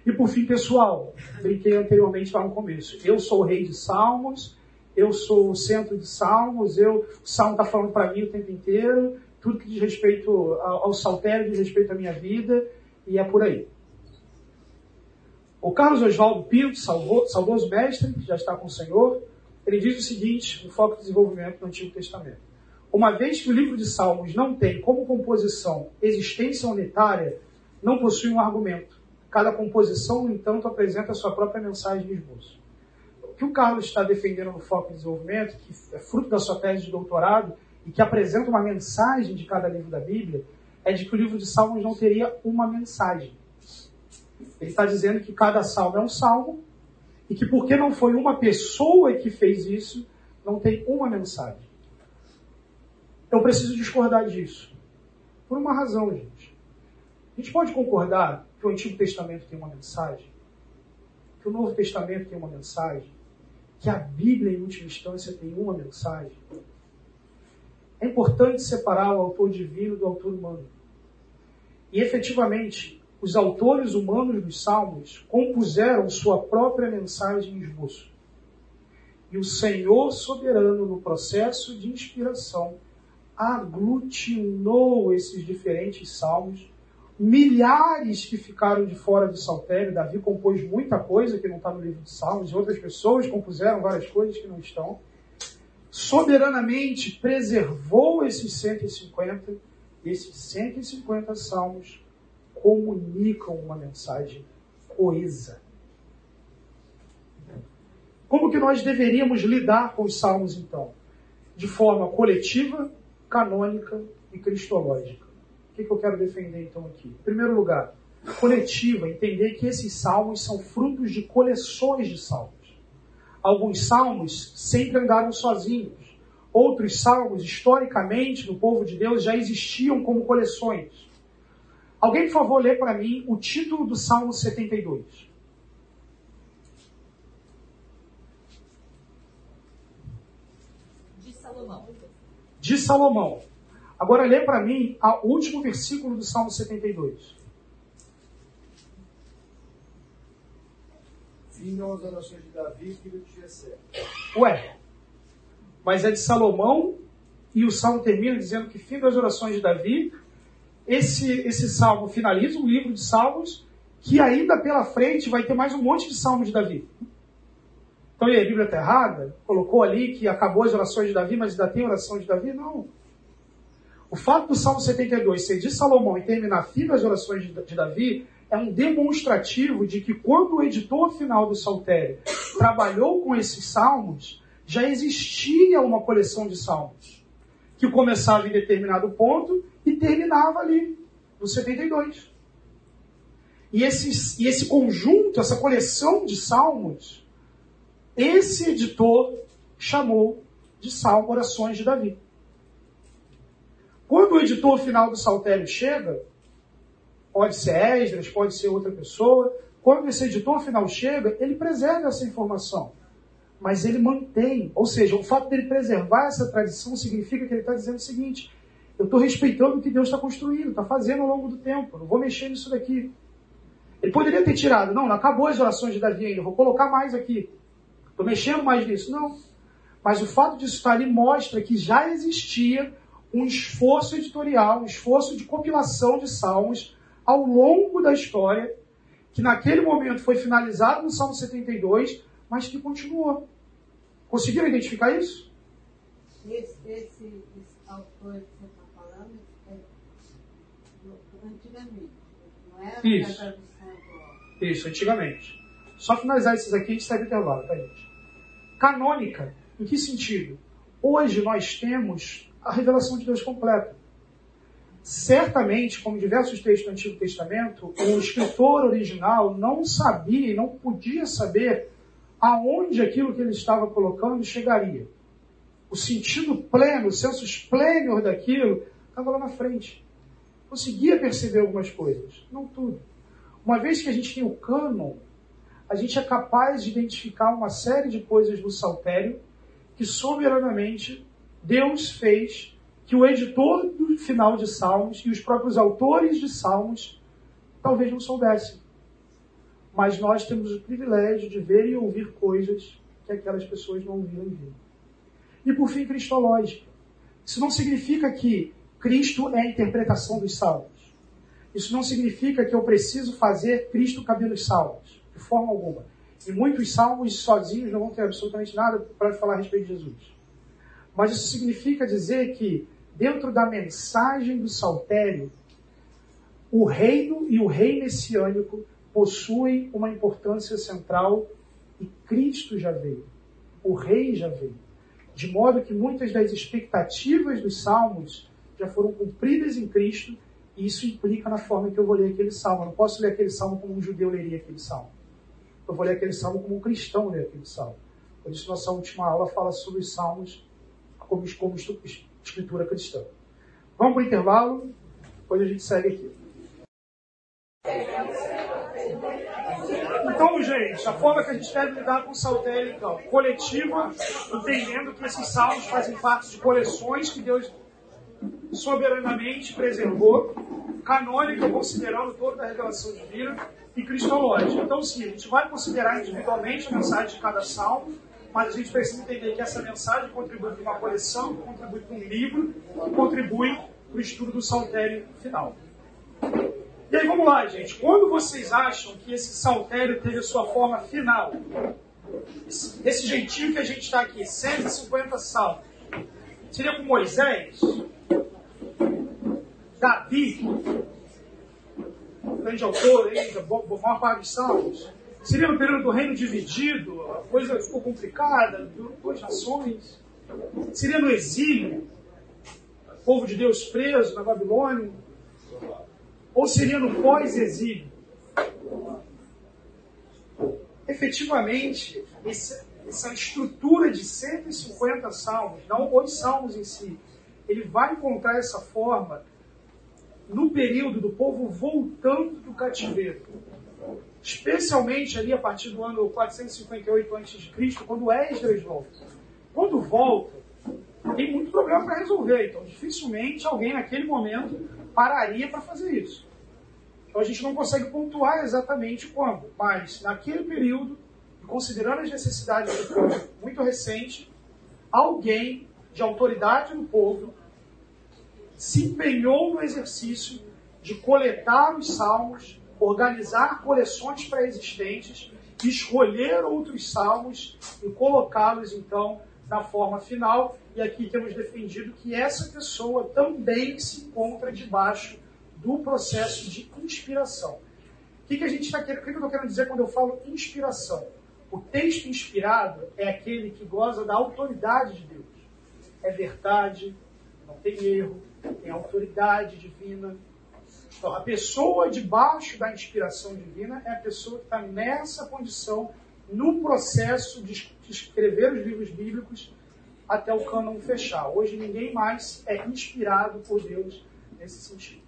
Speaker 1: E por fim, pessoal, brinquei anteriormente lá no começo. Eu sou o rei de salmos, eu sou o centro de salmos, eu, o salmo está falando para mim o tempo inteiro, tudo que diz respeito ao, ao saltério diz respeito à minha vida, e é por aí. O Carlos Oswaldo Pinto, saudoso mestre, que já está com o Senhor, ele diz o seguinte, no foco de desenvolvimento do Antigo Testamento. Uma vez que o livro de Salmos não tem como composição existência unitária, não possui um argumento. Cada composição, no entanto, apresenta sua própria mensagem de esboço. O que o Carlos está defendendo no foco de desenvolvimento, que é fruto da sua tese de doutorado e que apresenta uma mensagem de cada livro da Bíblia, é de que o livro de Salmos não teria uma mensagem. Ele está dizendo que cada salmo é um salmo e que porque não foi uma pessoa que fez isso, não tem uma mensagem. Eu preciso discordar disso. Por uma razão, gente. A gente pode concordar que o Antigo Testamento tem uma mensagem, que o Novo Testamento tem uma mensagem, que a Bíblia, em última instância, tem uma mensagem. É importante separar o autor divino do autor humano. E efetivamente, os autores humanos dos Salmos compuseram sua própria mensagem em esboço. E o Senhor soberano, no processo de inspiração, aglutinou esses diferentes salmos. Milhares que ficaram de fora do saltério. Davi compôs muita coisa que não está no livro de Salmos, e outras pessoas compuseram várias coisas que não estão. Soberanamente preservou esses 150, esses 150 salmos comunicam uma mensagem coesa. Como que nós deveríamos lidar com os salmos, então? De forma coletiva, canônica e cristológica. O que, que eu quero defender, então, aqui? Em primeiro lugar, coletiva, entender que esses salmos são frutos de coleções de salmos. Alguns salmos sempre andaram sozinhos. outros salmos, historicamente, no povo de Deus, já existiam como coleções. Alguém, por favor, lê para mim o título do Salmo 72.
Speaker 3: De Salomão.
Speaker 1: De Salomão. Agora lê para mim o último versículo do Salmo 72.
Speaker 2: Vinham as orações de Davi, filho de Jessé.
Speaker 1: Ué, mas é de Salomão e o salmo termina dizendo que fim das orações de Davi. Esse, esse salmo finaliza um livro de salmos que ainda pela frente vai ter mais um monte de salmos de Davi. Então, e a Bíblia está errada? Colocou ali que acabou as orações de Davi, mas ainda tem oração de Davi? Não. O fato do Salmo 72 ser de Salomão e terminar fim das orações de, de Davi é um demonstrativo de que quando o editor final do Saltério trabalhou com esses salmos, já existia uma coleção de salmos que começava em determinado ponto e terminava ali, no 72. E, esses, e esse conjunto, essa coleção de salmos, esse editor chamou de Salmo Orações de Davi. Quando o editor final do Saltério chega, pode ser Esdras, pode ser outra pessoa, quando esse editor final chega, ele preserva essa informação mas ele mantém. Ou seja, o fato dele preservar essa tradição significa que ele está dizendo o seguinte: eu estou respeitando o que Deus está construindo, está fazendo ao longo do tempo, não vou mexer nisso daqui. Ele poderia ter tirado, não, não acabou as orações de Davi ainda, vou colocar mais aqui. Estou mexendo mais nisso. Não. Mas o fato disso estar ali mostra que já existia um esforço editorial, um esforço de compilação de salmos ao longo da história, que naquele momento foi finalizado no Salmo 72, mas que continuou. Conseguiram identificar isso?
Speaker 4: Esse, esse, esse autor que você está falando é antigamente, não é
Speaker 1: isso.
Speaker 4: a tradução atual.
Speaker 1: Isso, antigamente. Só finalizar esses aqui, a gente segue intervalo, tá, gente? Canônica, em que sentido? Hoje nós temos a revelação de Deus completa. Certamente, como diversos textos do Antigo Testamento, o escritor original não sabia e não podia saber aonde aquilo que ele estava colocando chegaria. O sentido pleno, o senso esplêndido daquilo, estava lá na frente. Conseguia perceber algumas coisas, não tudo. Uma vez que a gente tem o cânon, a gente é capaz de identificar uma série de coisas no saltério que soberanamente Deus fez que o editor do final de Salmos e os próprios autores de Salmos talvez não soubessem mas nós temos o privilégio de ver e ouvir coisas que aquelas pessoas não ouviram e viram. E por fim, cristológica. Isso não significa que Cristo é a interpretação dos salmos. Isso não significa que eu preciso fazer Cristo caber nos salmos, de forma alguma. E muitos salmos sozinhos não vão ter absolutamente nada para falar a respeito de Jesus. Mas isso significa dizer que, dentro da mensagem do saltério, o reino e o rei messiânico possuem uma importância central e Cristo já veio. O Rei já veio. De modo que muitas das expectativas dos salmos já foram cumpridas em Cristo, e isso implica na forma que eu vou ler aquele salmo. Eu não posso ler aquele salmo como um judeu leria aquele salmo. Eu vou ler aquele salmo como um cristão lê aquele salmo. Por isso, nossa última aula fala sobre os salmos como, como escritura cristã. Vamos para o intervalo, depois a gente segue aqui. Então, gente, a forma que a gente deve lidar com o saltério, então, coletiva, entendendo que esses salmos fazem parte de coleções que Deus soberanamente preservou, canônica, considerando toda a revelação divina, e cristológica. Então, sim, a gente vai considerar individualmente a mensagem de cada salmo, mas a gente precisa entender que essa mensagem contribui para uma coleção, contribui para um livro, contribui para o estudo do saltério final. E aí vamos lá, gente. Quando vocês acham que esse saltério teve a sua forma final? Esse, jeitinho que a gente está aqui, 150 saltos. Seria com Moisés? Davi? Grande autor aí, da maior parte dos salmos. Seria no período do reino dividido, a coisa ficou complicada, duas nações. Seria no exílio, o povo de Deus preso na Babilônia ou seria no pós-exílio? Efetivamente, essa, estrutura de 150 salmos, não os salmos em si, ele vai encontrar essa forma no período do povo voltando do cativeiro. Especialmente ali a partir do ano 458 a.C., quando Esdras volta. Quando volta, tem muito problema para resolver, então dificilmente alguém naquele momento pararia para fazer isso. Então a gente não consegue pontuar exatamente quando, mas naquele período, considerando as necessidades do povo muito recente, alguém de autoridade no povo se empenhou no exercício de coletar os salmos, organizar coleções pré-existentes, escolher outros salmos e colocá-los então na forma final. E aqui temos defendido que essa pessoa também se encontra debaixo do processo de inspiração. O que, que a gente está querendo? O que eu estou querendo dizer quando eu falo inspiração? O texto inspirado é aquele que goza da autoridade de Deus. É verdade, não tem erro, tem autoridade divina. Então, a pessoa debaixo da inspiração divina é a pessoa que está nessa condição no processo de escrever os livros bíblicos até o cânon fechar. Hoje ninguém mais é inspirado por Deus nesse sentido.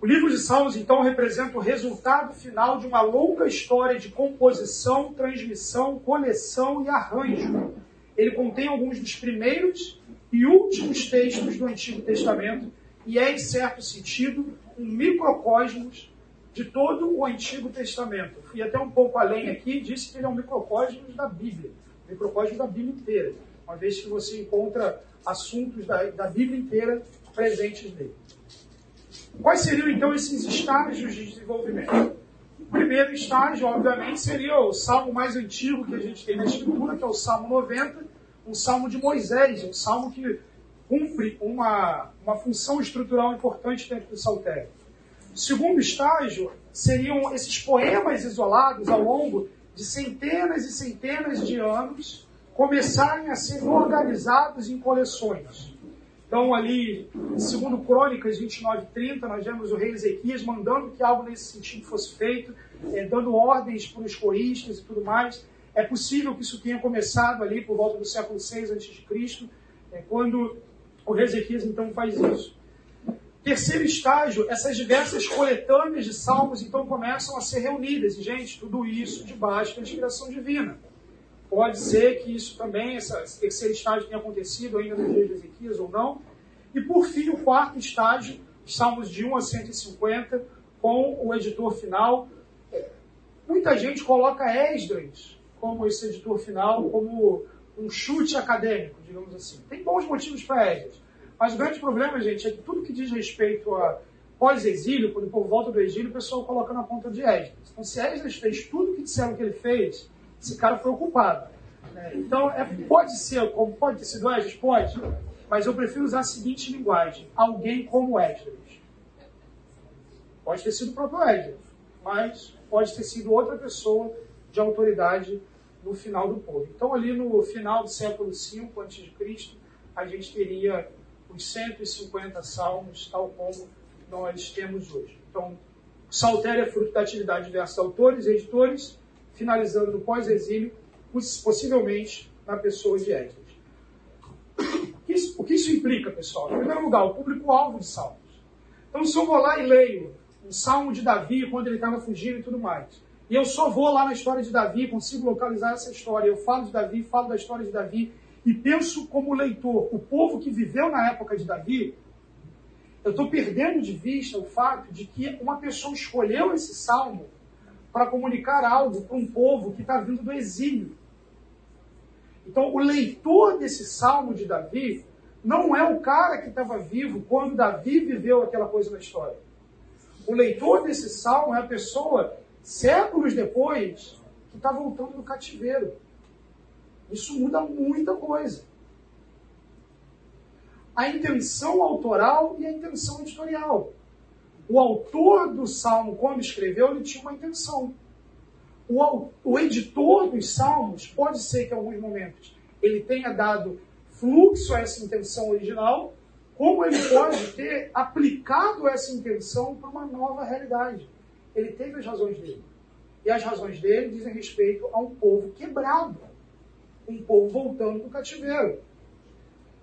Speaker 1: O livro de Salmos, então, representa o resultado final de uma longa história de composição, transmissão, coleção e arranjo. Ele contém alguns dos primeiros e últimos textos do Antigo Testamento e é, em certo sentido, um microcosmos de todo o Antigo Testamento. Fui até um pouco além aqui e disse que ele é um microcosmos da Bíblia, microcosmos da Bíblia inteira, uma vez que você encontra assuntos da, da Bíblia inteira presentes nele. Quais seriam então esses estágios de desenvolvimento? O primeiro estágio, obviamente, seria o salmo mais antigo que a gente tem na Escritura, que é o Salmo 90, um salmo de Moisés, um salmo que cumpre uma, uma função estrutural importante dentro do saltério. O segundo estágio seriam esses poemas isolados ao longo de centenas e centenas de anos começarem a ser organizados em coleções. Então, ali, segundo Crônicas 29 30, nós vemos o rei Ezequias mandando que algo nesse sentido fosse feito, é, dando ordens para os coristas e tudo mais. É possível que isso tenha começado ali por volta do século 6 a.C., é, quando o rei Ezequias então faz isso. Terceiro estágio, essas diversas coletâneas de salmos então começam a ser reunidas. E, gente, tudo isso debaixo da inspiração divina. Pode ser que isso também, esse terceiro estágio tenha acontecido ainda nos dias de Ezequias ou não. E por fim, o quarto estágio, Salmos de 1 a 150, com o editor final. Muita gente coloca Esdras como esse editor final, como um chute acadêmico, digamos assim. Tem bons motivos para Esdras. Mas o grande problema, gente, é que tudo que diz respeito a pós-exílio, quando o povo volta do exílio, o pessoal coloca na conta de Esdras. Então, se Esdras fez tudo o que disseram que ele fez, esse cara foi ocupado. É, então, é, pode ser, como pode ter sido Esdras? Pode. Mas eu prefiro usar a seguinte linguagem: alguém como Esdras. Pode ter sido o próprio Esdras, mas pode ter sido outra pessoa de autoridade no final do povo. Então, ali no final do século V a.C., a gente teria os 150 salmos, tal como nós temos hoje. Então, o saltério é fruto da atividade de diversos autores e editores, finalizando no pós-exílio, possivelmente na pessoa de Esdras. O que isso implica, pessoal? Em primeiro lugar, o público-alvo de salmos. Então, se eu vou lá e leio um salmo de Davi quando ele estava fugindo e tudo mais, e eu só vou lá na história de Davi, consigo localizar essa história, eu falo de Davi, falo da história de Davi, e penso como leitor, o povo que viveu na época de Davi, eu estou perdendo de vista o fato de que uma pessoa escolheu esse salmo para comunicar algo para um povo que está vindo do exílio. Então, o leitor desse salmo de Davi não é o cara que estava vivo quando Davi viveu aquela coisa na história. O leitor desse salmo é a pessoa, séculos depois, que está voltando do cativeiro. Isso muda muita coisa. A intenção autoral e a intenção editorial. O autor do salmo, quando escreveu, ele tinha uma intenção. O, o editor dos salmos pode ser que em alguns momentos ele tenha dado fluxo a essa intenção original, como ele pode ter aplicado essa intenção para uma nova realidade. Ele teve as razões dele. E as razões dele dizem respeito a um povo quebrado, um povo voltando do cativeiro.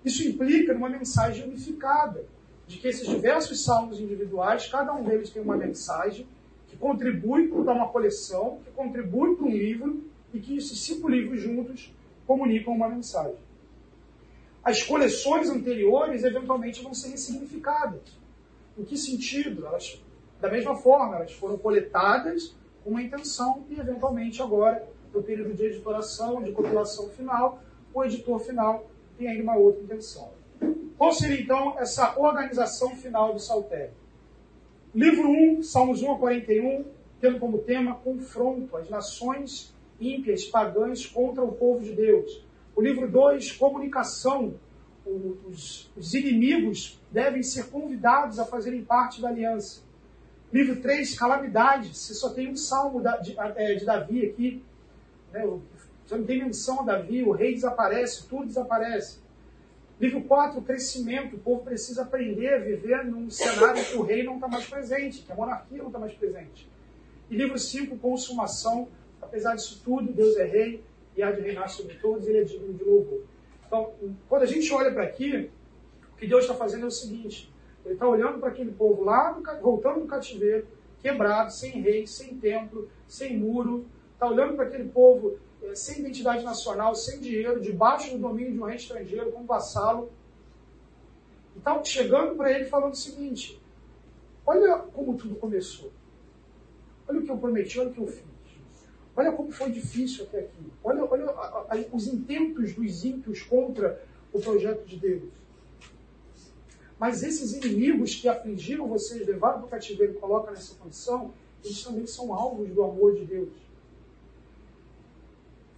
Speaker 1: Isso implica numa mensagem unificada, de que esses diversos salmos individuais, cada um deles tem uma mensagem que contribui para uma coleção, que contribui para um livro, e que esses cinco livros juntos comunicam uma mensagem. As coleções anteriores eventualmente vão ser ressignificadas. Em que sentido? Elas, da mesma forma, elas foram coletadas com uma intenção e eventualmente agora, no período de editoração, de compilação final, o editor final tem ainda uma outra intenção. Qual seria então essa organização final do Saltério? Livro 1, Salmos 1 a 41, tendo como tema confronto às nações ímpias, pagãs contra o povo de Deus. O livro 2, comunicação. Os, inimigos devem ser convidados a fazerem parte da aliança. Livro 3, calamidade. Você só tem um salmo de, é, de Davi aqui. Né? Você não tem menção a Davi, o rei desaparece, tudo desaparece. Livro 4, crescimento. O povo precisa aprender a viver num cenário que o rei não está mais presente, que a monarquia não está mais presente. E livro 5, consumação. Apesar disso tudo, Deus é rei e há de reinar sobre todos, ele é digno de louvor. Então, quando a gente olha para aqui, o que Deus está fazendo é o seguinte: ele está olhando para aquele povo lá, voltando do cativeiro, quebrado, sem rei, sem templo, sem muro, está olhando para aquele povo é, sem identidade nacional, sem dinheiro, debaixo do domínio de um rei estrangeiro, como vassalo. E está chegando para ele falando o seguinte: olha como tudo começou. Olha o que eu prometi, olha o que eu fiz. Olha como foi difícil até aqui. Olha, olha a, a, os intentos dos ímpios contra o projeto de Deus. Mas esses inimigos que afligiram vocês, levaram para o cativeiro e colocam nessa condição, eles também são alvos do amor de Deus.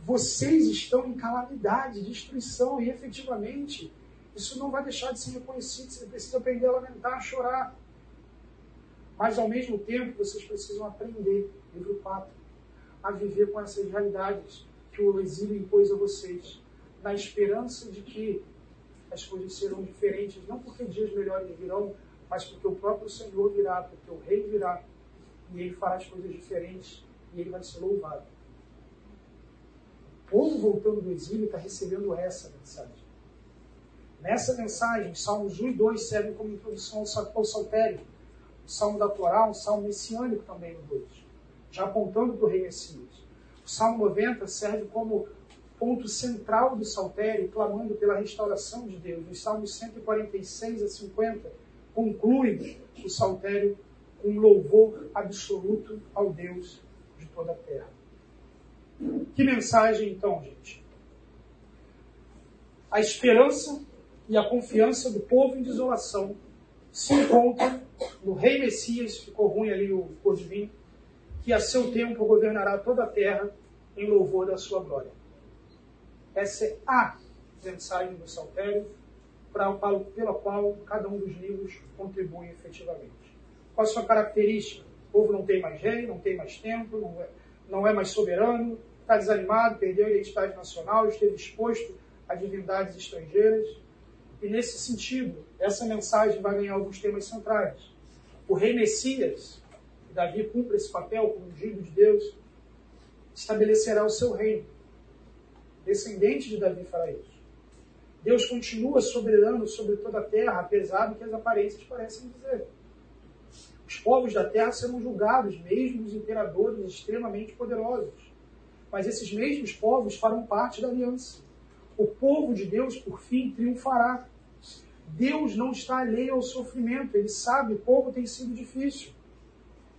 Speaker 1: Vocês estão em calamidade, destruição, e efetivamente isso não vai deixar de ser reconhecido. Você precisa aprender a lamentar, a chorar. Mas ao mesmo tempo, vocês precisam aprender, livro 4, a viver com essas realidades que o exílio impôs a vocês, na esperança de que as coisas serão diferentes, não porque dias melhores virão, mas porque o próprio Senhor virá, porque o Rei virá, e ele fará as coisas diferentes, e ele vai ser louvado. O povo voltando do exílio está recebendo essa mensagem. Nessa mensagem, Salmos 1 e 2 servem como introdução ao saltério. O Salmo da Torá, um salmo messiânico também no 2, já apontando para o rei Messias. O Salmo 90 serve como ponto central do saltério, clamando pela restauração de Deus. Os Salmos 146 a 50 concluem o saltério com louvor absoluto ao Deus de toda a terra. Que mensagem então, gente? A esperança e a confiança do povo em desolação se encontram no rei Messias, ficou ruim ali o cor de vinho, que a seu tempo governará toda a terra em louvor da sua glória. É a mensagem do Saltério, para, pela qual cada um dos livros contribui efetivamente. Qual a sua característica? O povo não tem mais rei, não tem mais tempo, não é, não é mais soberano, está desanimado, perdeu a identidade nacional, esteve exposto a divindades estrangeiras. E nesse sentido, essa mensagem vai ganhar alguns temas centrais. O rei Messias, Davi cumpre esse papel como ungido de Deus, estabelecerá o seu reino descendente de Davi fará isso. Deus continua soberano sobre toda a terra, apesar do que as aparências parecem dizer. Os povos da terra serão julgados, mesmo os imperadores extremamente poderosos. Mas esses mesmos povos farão parte da aliança. O povo de Deus, por fim, triunfará. Deus não está alheio ao sofrimento, ele sabe como tem sido difícil.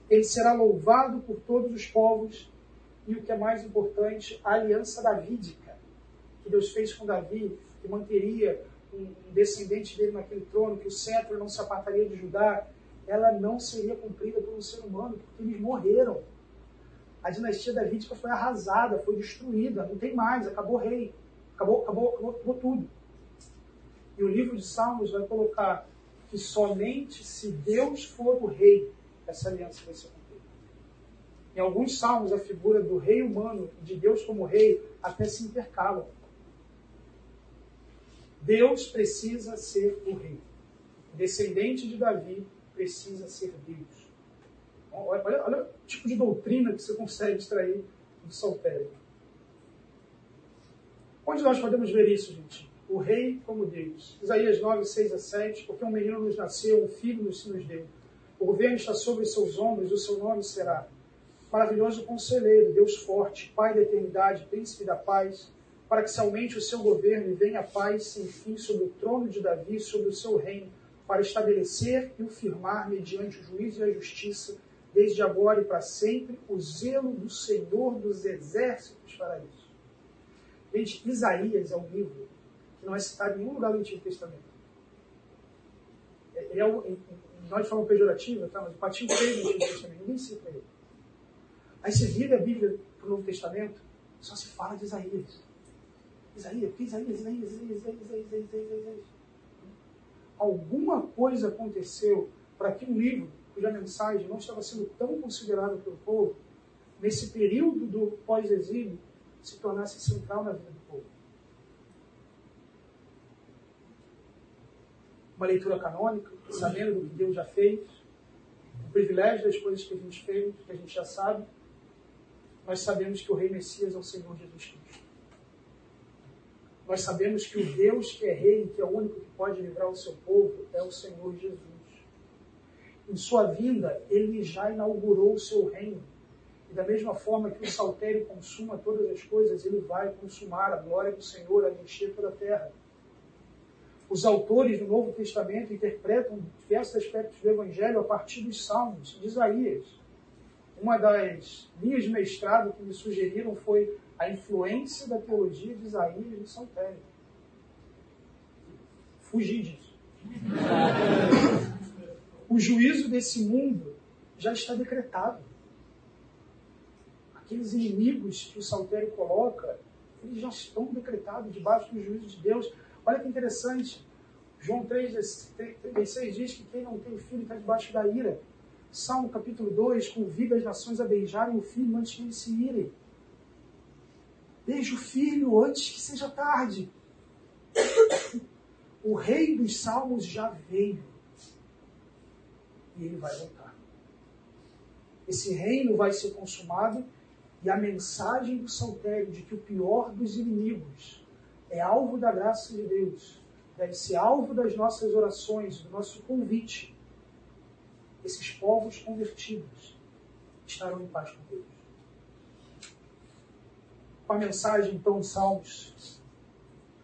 Speaker 1: Ele será louvado por todos os povos e, o que é mais importante, a aliança davídica que Deus fez com Davi, que manteria um, descendente dele naquele trono, que o cetro não se apartaria de Judá, ela não seria cumprida por um ser humano, porque eles morreram. A dinastia davídica foi arrasada, foi destruída, não tem mais, acabou rei, acabou, acabou, acabou, acabou tudo. E o livro de Salmos vai colocar que somente se Deus for o rei, essa aliança vai ser cumprida. Em alguns salmos, a figura do rei humano, de Deus como rei, até se intercalam. Deus precisa ser o rei. O descendente de Davi precisa ser Deus. Olha, olha, o tipo de doutrina que você consegue extrair do saltério. Onde nós podemos ver isso, gente? O rei como Deus. Isaías 9, 6 a 7. Porque um menino nos nasceu, um filho nos, deu. O governo está sobre seus ombros, o seu nome será maravilhoso conselheiro, Deus forte, Pai da eternidade, príncipe da paz, para que se o seu governo e venha a paz sem fim sobre o trono de Davi, sobre o seu reino, para estabelecer e o firmar mediante o juízo e a justiça, desde agora e para sempre, o zelo do Senhor dos exércitos para isso. Gente, Isaías é um livro que não é citado em nenhum lugar do Antigo Testamento. Ele é, o, nós falamos pejorativo, tá? mas o patinho feio do Antigo Testamento, ninguém cita ele. Aí você vira a Bíblia para o Novo Testamento, só se fala de Isaías. Isaías, porque Isaías, Isaías, Isaías, Isaías, Isaías, Isaías, Isaías. Alguma coisa aconteceu para que um livro cuja mensagem não estava sendo tão considerada pelo povo, nesse período do pós-exílio, se tornasse central na vida do povo. Uma leitura canônica, sabendo do que Deus já fez, o privilégio das coisas que a gente fez, que a gente já sabe, nós sabemos que o Rei Messias é o Senhor Jesus Cristo. Nós sabemos que o Deus que é Rei, que é o único que pode livrar o seu povo, é o Senhor Jesus. Em sua vinda, ele já inaugurou o seu reino. E da mesma forma que o saltério consuma todas as coisas, ele vai consumar a glória do Senhor, a encher toda a terra. Os autores do Novo Testamento interpretam diversos aspectos do Evangelho a partir dos Salmos, de Isaías uma das linhas de mestrado que me sugeriram foi a influência da teologia de Isaías no Saltério. Fugi disso. O juízo desse mundo já está decretado. Aqueles inimigos que o Saltério coloca, eles já estão decretados debaixo do juízo de Deus. Olha que interessante. João 3,36 diz que quem não tem filho está debaixo da ira. Salmo capítulo 2, convida as nações a beijarem o filho antes que eles se irem. Beije o filho antes que seja tarde. O rei dos salmos já veio. E ele vai voltar. Esse reino vai ser consumado e a mensagem do saltério de que o pior dos inimigos é alvo da graça de Deus, deve ser alvo das nossas orações, do nosso convite esses povos convertidos estarão em paz com Deus. Com a mensagem, então, Salmos.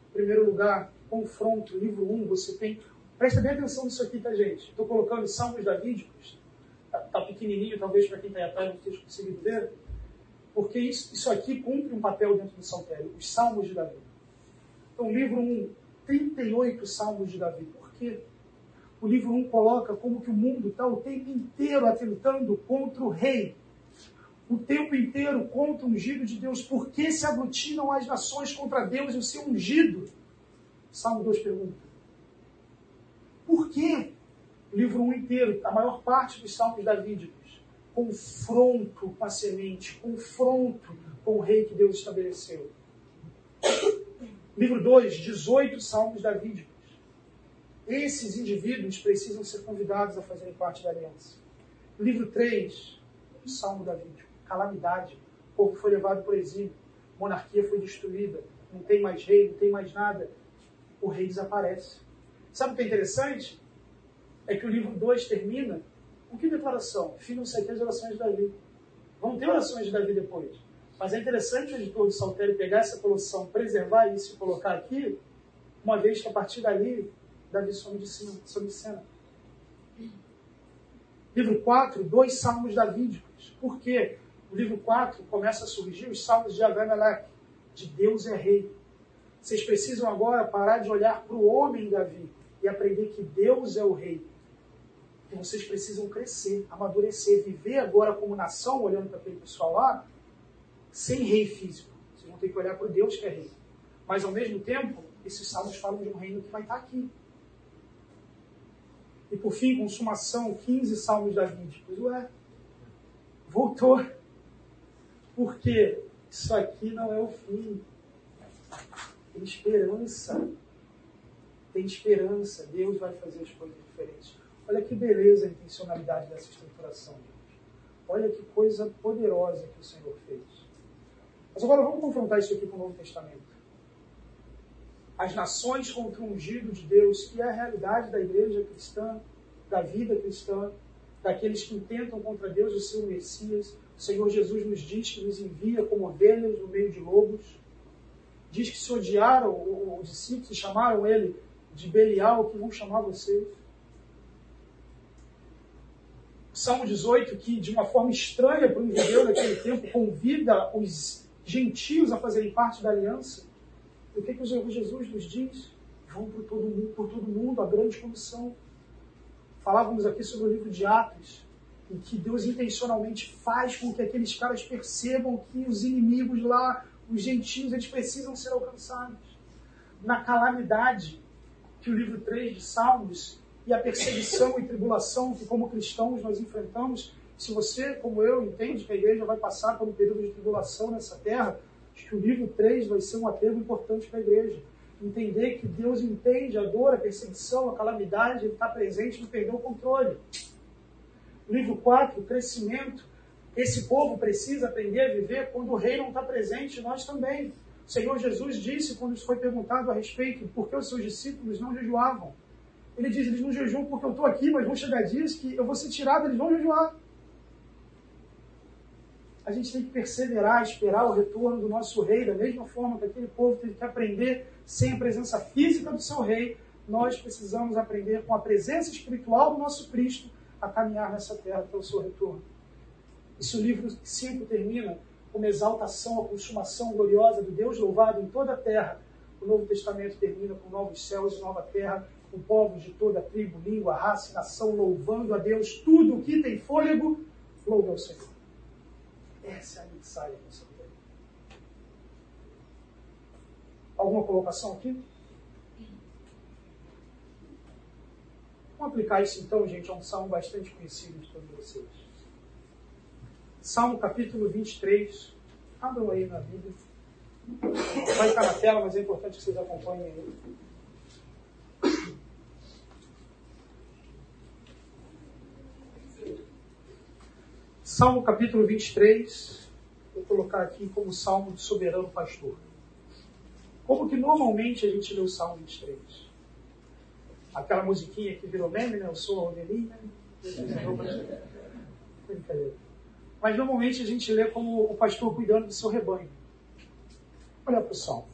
Speaker 1: Em primeiro lugar, confronto, livro 1, você tem. Presta bem atenção nisso aqui, tá, gente? Estou colocando Salmos davídicos. Está tá pequenininho, talvez para quem está aí atrás não esteja conseguindo ver. Porque isso, isso aqui cumpre um papel dentro do Saltério, os Salmos de Davi. Então, livro 1, 38 Salmos de Davi. Por quê? o livro 1 coloca como que o mundo está o tempo inteiro atentando contra o rei. O tempo inteiro contra o ungido de Deus. Por que se aglutinam as nações contra Deus e o seu ungido? Salmo 2 pergunta. Por que? O livro 1 inteiro, a maior parte dos salmos davídicos, confronto com a semente, confronto com o rei que Deus estabeleceu. Livro 2, 18 salmos davídicos esses indivíduos precisam ser convidados a fazerem parte da aliança. Livro 3, o Salmo Davídico, calamidade. O povo foi levado por exílio, monarquia foi destruída, não tem mais rei, não tem mais nada. O rei desaparece. Sabe o que é interessante? É que o livro 2 termina com que declaração? Finam-se aqui as orações de Davi. Vão ter orações de Davi depois. Mas é interessante o editor de Saltério pegar essa colocação, preservar isso e colocar aqui, uma vez que a partir dali Davi some de. Some de cena. Livro 4, dois salmos davídicos. Por quê? O livro 4 começa a surgir os salmos de Abimelech, de Deus é rei. Vocês precisam agora parar de olhar para o homem Davi e aprender que Deus é o rei. Vocês precisam crescer, amadurecer, viver agora como nação, olhando para aquele pessoal lá, sem rei físico. Vocês vão ter que olhar para o Deus que é rei. Mas ao mesmo tempo, esses salmos falam de um reino que vai estar aqui. E por fim, consumação, 15 salmos davídicos. Ué, voltou. Porque isso aqui não é o fim. Tem esperança. Tem esperança. Deus vai fazer as coisas diferentes. Olha que beleza a intencionalidade dessa estruturação, gente. Olha que coisa poderosa que o Senhor fez. Mas agora vamos confrontar isso aqui com o Novo Testamento. As nações contra o ungido de Deus, que é a realidade da igreja cristã, da vida cristã, daqueles que intentam contra Deus o seu Messias. O Senhor Jesus nos diz que nos envia como ovelhas no meio de lobos. Diz que se odiaram os discípulos e chamaram ele de Belial, que vão chamar vocês. Salmo 18, que de uma forma estranha para o judeu naquele tempo convida os gentios a fazerem parte da aliança. E o que, que o Senhor Jesus nos diz? Vão por todo mundo, por todo mundo, a grande comissão. Falávamos aqui sobre o livro de Atos, em que Deus intencionalmente faz com que aqueles caras percebam que os inimigos lá, os gentios, eles precisam ser alcançados. Na calamidade que o livro 3 de Salmos e a perseguição e tribulação que, como cristãos, nós enfrentamos. Se você, como eu, entende que a igreja vai passar por um período de tribulação nessa terra, acho que o livro 3 vai ser um apelo importante para a igreja. Entender que Deus entende a dor, a perseguição, a calamidade, Ele está presente, não perdeu o controle. Livro 4, o crescimento. Esse povo precisa aprender a viver quando o rei não está presente, nós também. O Senhor Jesus disse, quando foi perguntado a respeito, por que os seus discípulos não jejuavam? Ele diz, eles não jejuam porque eu estou aqui, mas vão chegar dias que eu vou ser tirado, eles vão jejuar. A gente tem que perseverar, esperar o retorno do nosso rei, da mesma forma que aquele povo teve que aprender sem a presença física do seu rei, nós precisamos aprender com a presença espiritual do nosso Cristo a caminhar nessa terra até o seu retorno. E se o livro 5 termina uma exaltação, a consumação gloriosa do Deus louvado em toda a terra. O Novo Testamento termina com novos céus e nova terra, com povos de toda tribo, língua, raça e nação louvando a Deus. Tudo o que tem fôlego, louva ao Senhor. Essa é a mensagem do Senhor. Alguma colocação aqui? Vamos aplicar isso então, gente, a um salmo bastante conhecido de todos vocês. Salmo capítulo 23. Abram aí na Bíblia. Vai estar na tela, mas é importante que vocês acompanhem aí. Salmo capítulo 23. Vou colocar aqui como Salmo do Soberano Pastor. Como que normalmente a gente lê o Salmo 23? Aquela musiquinha que virou meme, né? Eu sou a ovelhinha. Brincadeira mas normalmente a gente lê como o pastor cuidando do seu rebanho. Olha para o Salmo.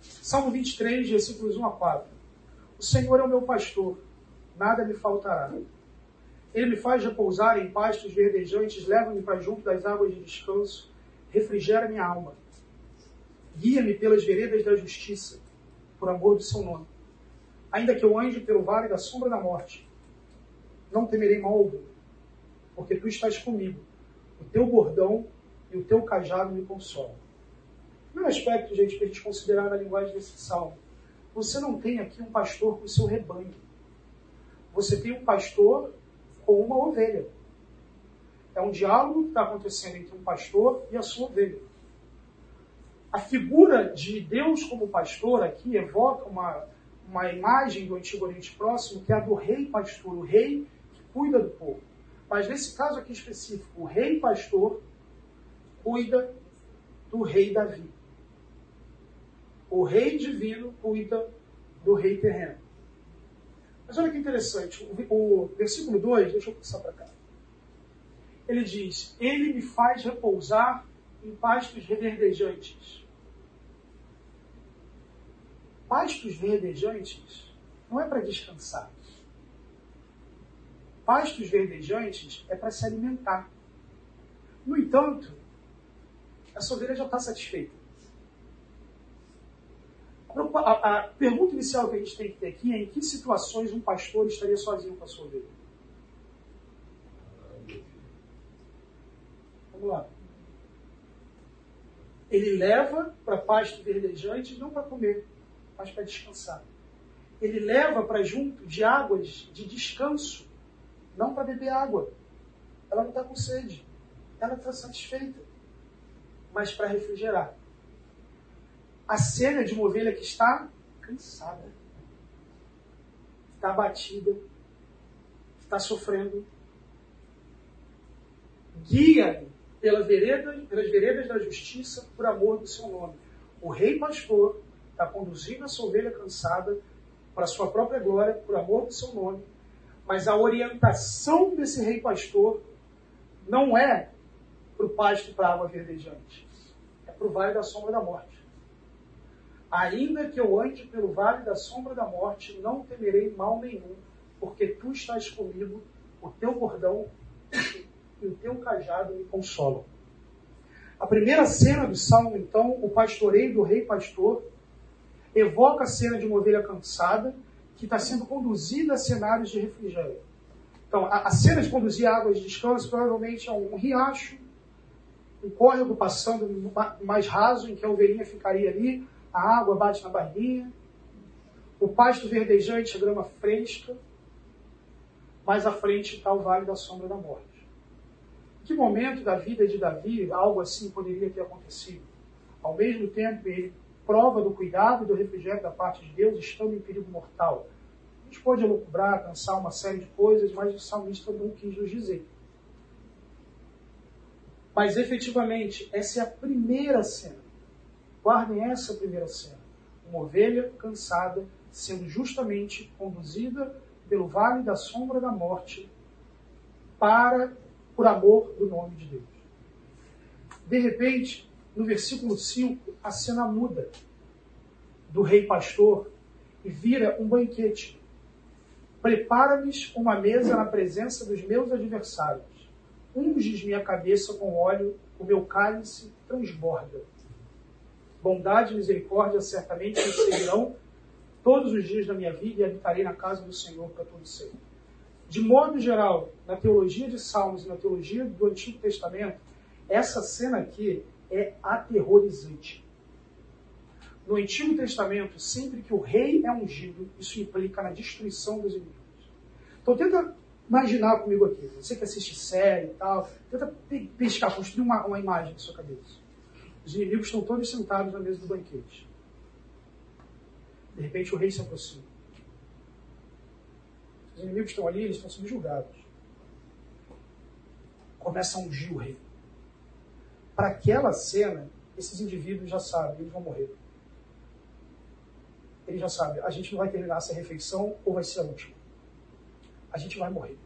Speaker 1: Salmo 23, versículos 1 a 4. O Senhor é o meu pastor, nada me faltará. Ele me faz repousar em pastos verdejantes, leva-me para junto das águas de descanso, refrigera minha alma. Guia-me pelas veredas da justiça, por amor do seu nome. Ainda que eu ande pelo vale da sombra da morte, não temerei mal algum porque tu estás comigo. O teu bordão e o teu cajado me consolam. Primeiro aspecto, gente, para a gente considerar na linguagem desse salmo. Você não tem aqui um pastor com o seu rebanho. Você tem um pastor com uma ovelha. É um diálogo que está acontecendo entre um pastor e a sua ovelha. A figura de Deus como pastor aqui evoca uma, uma imagem do Antigo Oriente Próximo, que é a do rei pastor, o rei que cuida do povo. Mas nesse caso aqui específico, o rei pastor cuida do rei Davi. O rei divino cuida do rei terreno. Mas olha que interessante, o, versículo 2, deixa eu passar para cá. Ele diz: Ele me faz repousar em pastos reverdejantes. Pastos verdejantes não é para descansar. Pastos verdejantes é para se alimentar. No entanto, a ovelha já está satisfeita. A, pergunta inicial que a gente tem que ter aqui é em que situações um pastor estaria sozinho com a sua ovelha? Vamos lá. Ele leva para pasto verdejante não para comer, mas para descansar. Ele leva para junto de águas de descanso não para beber água. Ela não está com sede. Ela está satisfeita. Mas para refrigerar. A cena de uma ovelha que está cansada. Está abatida. Está sofrendo. Guia-me pela vereda, pelas veredas da justiça por amor do seu nome. O rei pastor está conduzindo a sua ovelha cansada para a sua própria glória, por amor do seu nome. Mas a orientação desse rei pastor não é para o pasto para a água verdejante. É para o vale da sombra da morte. Ainda que eu ande pelo vale da sombra da morte, não temerei mal nenhum, porque tu estás comigo, o teu bordão e o teu cajado me consolam. A primeira cena do salmo, então, o pastoreio do rei pastor, evoca a cena de uma ovelha cansada que está sendo conduzida a cenários de refrigério. Então, a, a cena de conduzir águas de descanso provavelmente é um, um riacho, um córrego passando mais raso, em que a ovelhinha ficaria ali, a água bate na barriguinha, o pasto verdejante, a grama fresca, mais à frente está o vale da sombra da morte. Em que momento da vida de Davi algo assim poderia ter acontecido? Ao mesmo tempo, ele prova do cuidado e do refrigério da parte de Deus, estando em perigo mortal. A gente pode elucubrar, pensar uma série de coisas, mas o salmista não quis nos dizer. Mas efetivamente, essa é a primeira cena. Guardem essa primeira cena. Uma ovelha cansada sendo justamente conduzida pelo vale da sombra da morte para por amor do nome de Deus. De repente, no versículo 5, a cena muda do rei pastor e vira um banquete. Prepara-me uma mesa na presença dos meus adversários. Unges minha cabeça com óleo, o meu cálice transborda. Bondade e misericórdia certamente me seguirão todos os dias da minha vida e habitarei na casa do Senhor para todo sempre. De modo geral, na teologia de Salmos e na teologia do Antigo Testamento, essa cena aqui é aterrorizante. No Antigo Testamento, sempre que o rei é ungido, isso implica na destruição dos inimigos. Então tenta imaginar comigo aqui, você que assiste série e tal, tenta pescar, construir uma, uma imagem na sua cabeça. Os inimigos estão todos sentados na mesa do banquete. De repente o rei se aproxima. Os inimigos estão ali, eles estão sendo julgados. Começa a ungir o rei. Para aquela cena, esses indivíduos já sabem, eles vão morrer. Eles já sabem, a gente não vai terminar essa refeição ou vai ser a última. A gente vai morrer.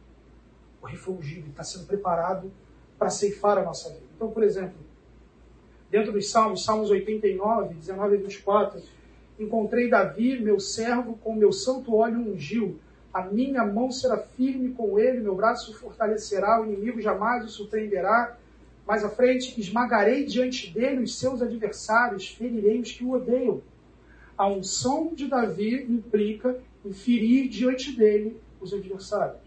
Speaker 1: O ungido, está sendo preparado para ceifar a nossa vida. Então, por exemplo, dentro dos Salmos, Salmos 89, 19 e 24, encontrei Davi, meu servo, com meu santo óleo ungiu. A minha mão será firme com ele, meu braço fortalecerá, o inimigo jamais o surpreenderá. Mais à frente, esmagarei diante dele os seus adversários, ferirei os que o odeiam. A unção de Davi implica em ferir diante dele os adversários.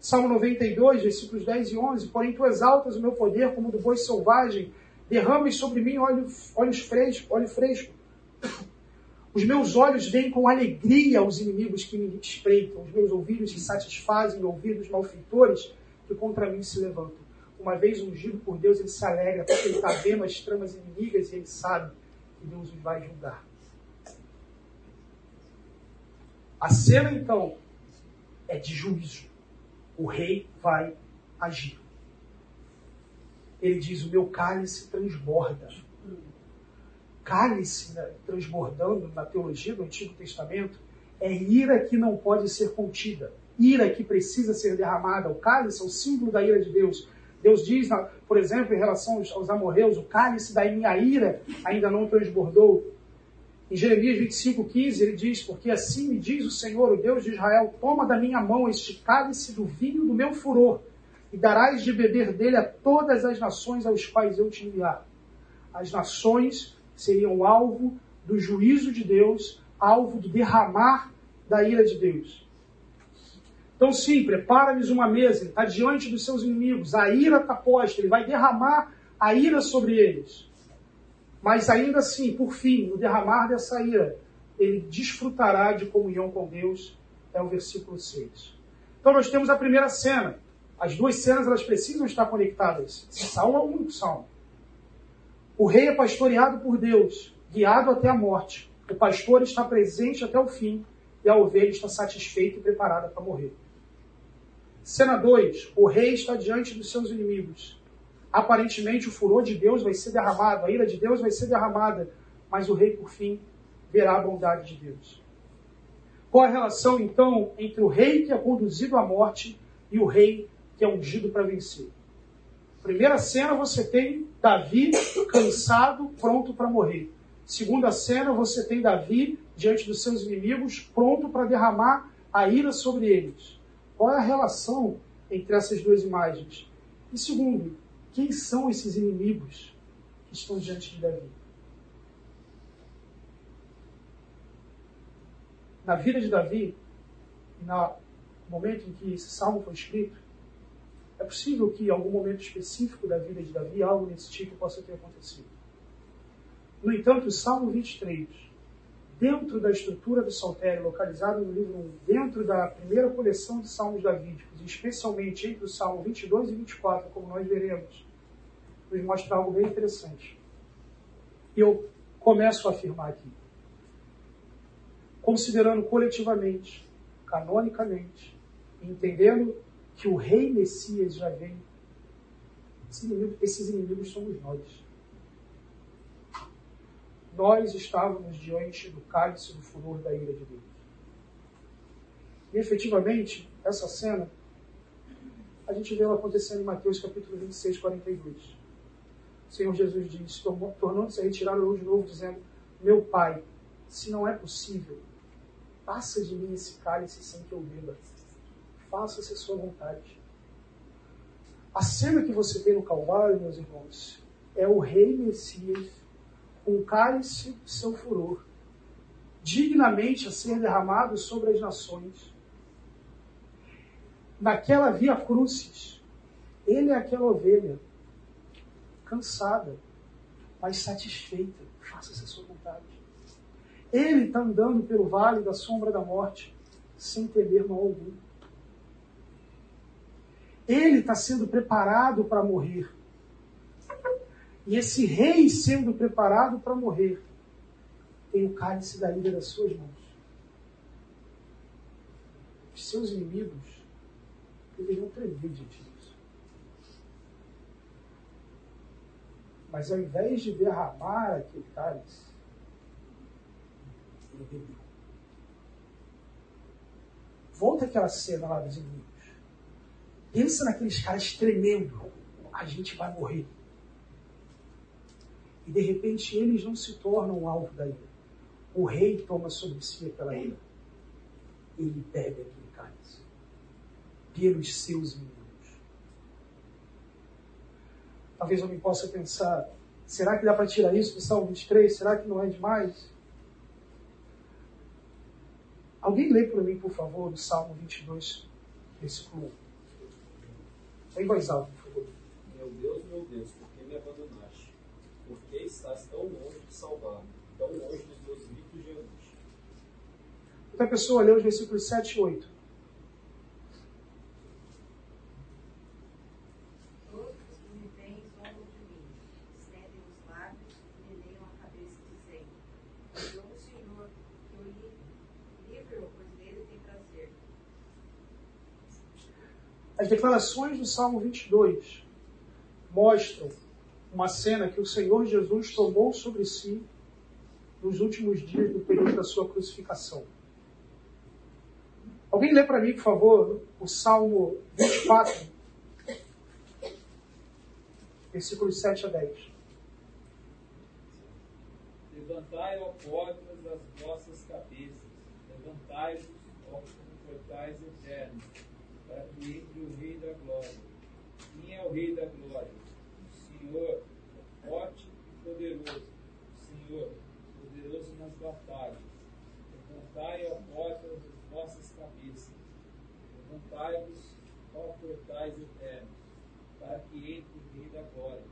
Speaker 1: Salmo 92, versículos 10 e 11. Porém, tu exaltas o meu poder como do boi selvagem, derramas sobre mim óleo, olhos fresco, óleo fresco. Os meus olhos veem com alegria os inimigos que me espreitam, os meus ouvidos se satisfazem ouvidos malfeitores que contra mim se levantam. Uma vez ungido por Deus, ele se alegra, porque ele está vendo as tramas inimigas e ele sabe que Deus os vai julgar. A cena, então, é de juízo. O rei vai agir. Ele diz: O meu cálice transborda cálice né, transbordando na teologia do Antigo Testamento é ira que não pode ser contida, ira que precisa ser derramada. O cálice é o símbolo da ira de Deus. Deus diz, por exemplo, em relação aos amorreus, o cálice da minha ira ainda não transbordou. Em Jeremias 25, 15, ele diz: Porque assim me diz o Senhor, o Deus de Israel: Toma da minha mão este cálice do vinho do meu furor, e darás de beber dele a todas as nações aos quais eu te enviar. As nações seriam alvo do juízo de Deus, alvo do derramar da ira de Deus. Então, sim, prepara-lhes uma mesa, ele está diante dos seus inimigos, a ira está posta, ele vai derramar a ira sobre eles. Mas ainda assim, por fim, no derramar dessa ira, ele desfrutará de comunhão com Deus, é o versículo 6. Então, nós temos a primeira cena. As duas cenas elas precisam estar conectadas. Salmo é um único salmo. O rei é pastoreado por Deus, guiado até a morte. O pastor está presente até o fim e a ovelha está satisfeita e preparada para morrer. Cena 2. O rei está diante dos seus inimigos. Aparentemente, o furor de Deus vai ser derramado, a ira de Deus vai ser derramada, mas o rei, por fim, verá a bondade de Deus. Qual a relação, então, entre o rei que é conduzido à morte e o rei que é ungido para vencer? Primeira cena, você tem Davi cansado, pronto para morrer. Segunda cena, você tem Davi diante dos seus inimigos, pronto para derramar a ira sobre eles. Qual é a relação entre essas duas imagens? E segundo, quem são esses inimigos que estão diante de Davi? Na vida de Davi, no momento em que esse salmo foi escrito, é possível que em algum momento específico da vida de Davi algo desse tipo possa ter acontecido. No entanto, o Salmo 23, dentro da estrutura do Saltério, localizado no livro 1, dentro da primeira coleção de salmos davídicos, especialmente entre o Salmo 22 e 24, como nós veremos, nos mostra algo bem interessante. Eu começo a afirmar aqui. Considerando coletivamente, canonicamente, entendendo que o rei Messias já vem. Esses inimigos, esses inimigos somos nós. Nós estávamos diante do cálice do furor da ira de Deus. E efetivamente, essa cena, a gente vê ela acontecendo em Mateus capítulo 26, 42. O Senhor Jesus diz, tornando-se a retirar luz de novo, dizendo, meu Pai, se não é possível, passa de mim esse cálice sem que eu beba faça-se a sua vontade. A cena que você vê no Calvário, meus irmãos, é o rei Messias com o cálice do seu furor, dignamente a ser derramado sobre as nações. Naquela via crucis, ele é aquela ovelha, cansada, mas satisfeita. Faça-se a sua vontade. Ele está andando pelo vale da sombra da morte, sem temer mal algum. Ele está sendo preparado para morrer. E esse rei sendo preparado para morrer tem o cálice da ira das suas mãos. Os seus inimigos deveriam tremer diante disso. Mas ao invés de derramar aquele cálice, ele bebeu. Volta aquela cena lá dos inimigos. Pensa naqueles caras tremendo. A gente vai morrer. E de repente eles não se tornam o alvo da ira. O rei toma sobre si aquela ira. Ele bebe aquele cálice. Pelos seus inimigos. Talvez eu me possa pensar, será que dá para tirar isso do Salmo 23? Será que não é demais? Alguém lê para mim, por favor, do Salmo 22, versículo 1. Em voz alta, por favor.
Speaker 5: Meu Deus, meu Deus, por que me abandonaste? Por que estás tão longe de salvar-me, tão longe dos meus gritos de angústia?
Speaker 1: Outra pessoa lê os versículos 7 e 8.
Speaker 4: Todos os que me veem zombam de mim, estendem os lábios e meneiam a cabeça, dizendo: Perdoa o Senhor, que eu lhe livre-o, pois nele tem prazer.
Speaker 1: As declarações do Salmo 22 mostram uma cena que o Senhor Jesus tomou sobre si nos últimos dias do período da sua crucificação. Alguém lê para mim, por favor, o Salmo 24, versículos 7 a 10.
Speaker 5: Levantai, ó portas, as vossas cabeças, levantai-vos, ó portais eternos, para que entre o Rei da Glória. Quem é o Rei da Glória? O Senhor, forte e poderoso, o Senhor, batalhas. Levantai, ó portas, as vossas cabeças, levantai-vos, ó portais eternos, para que entre o Rei da Glória.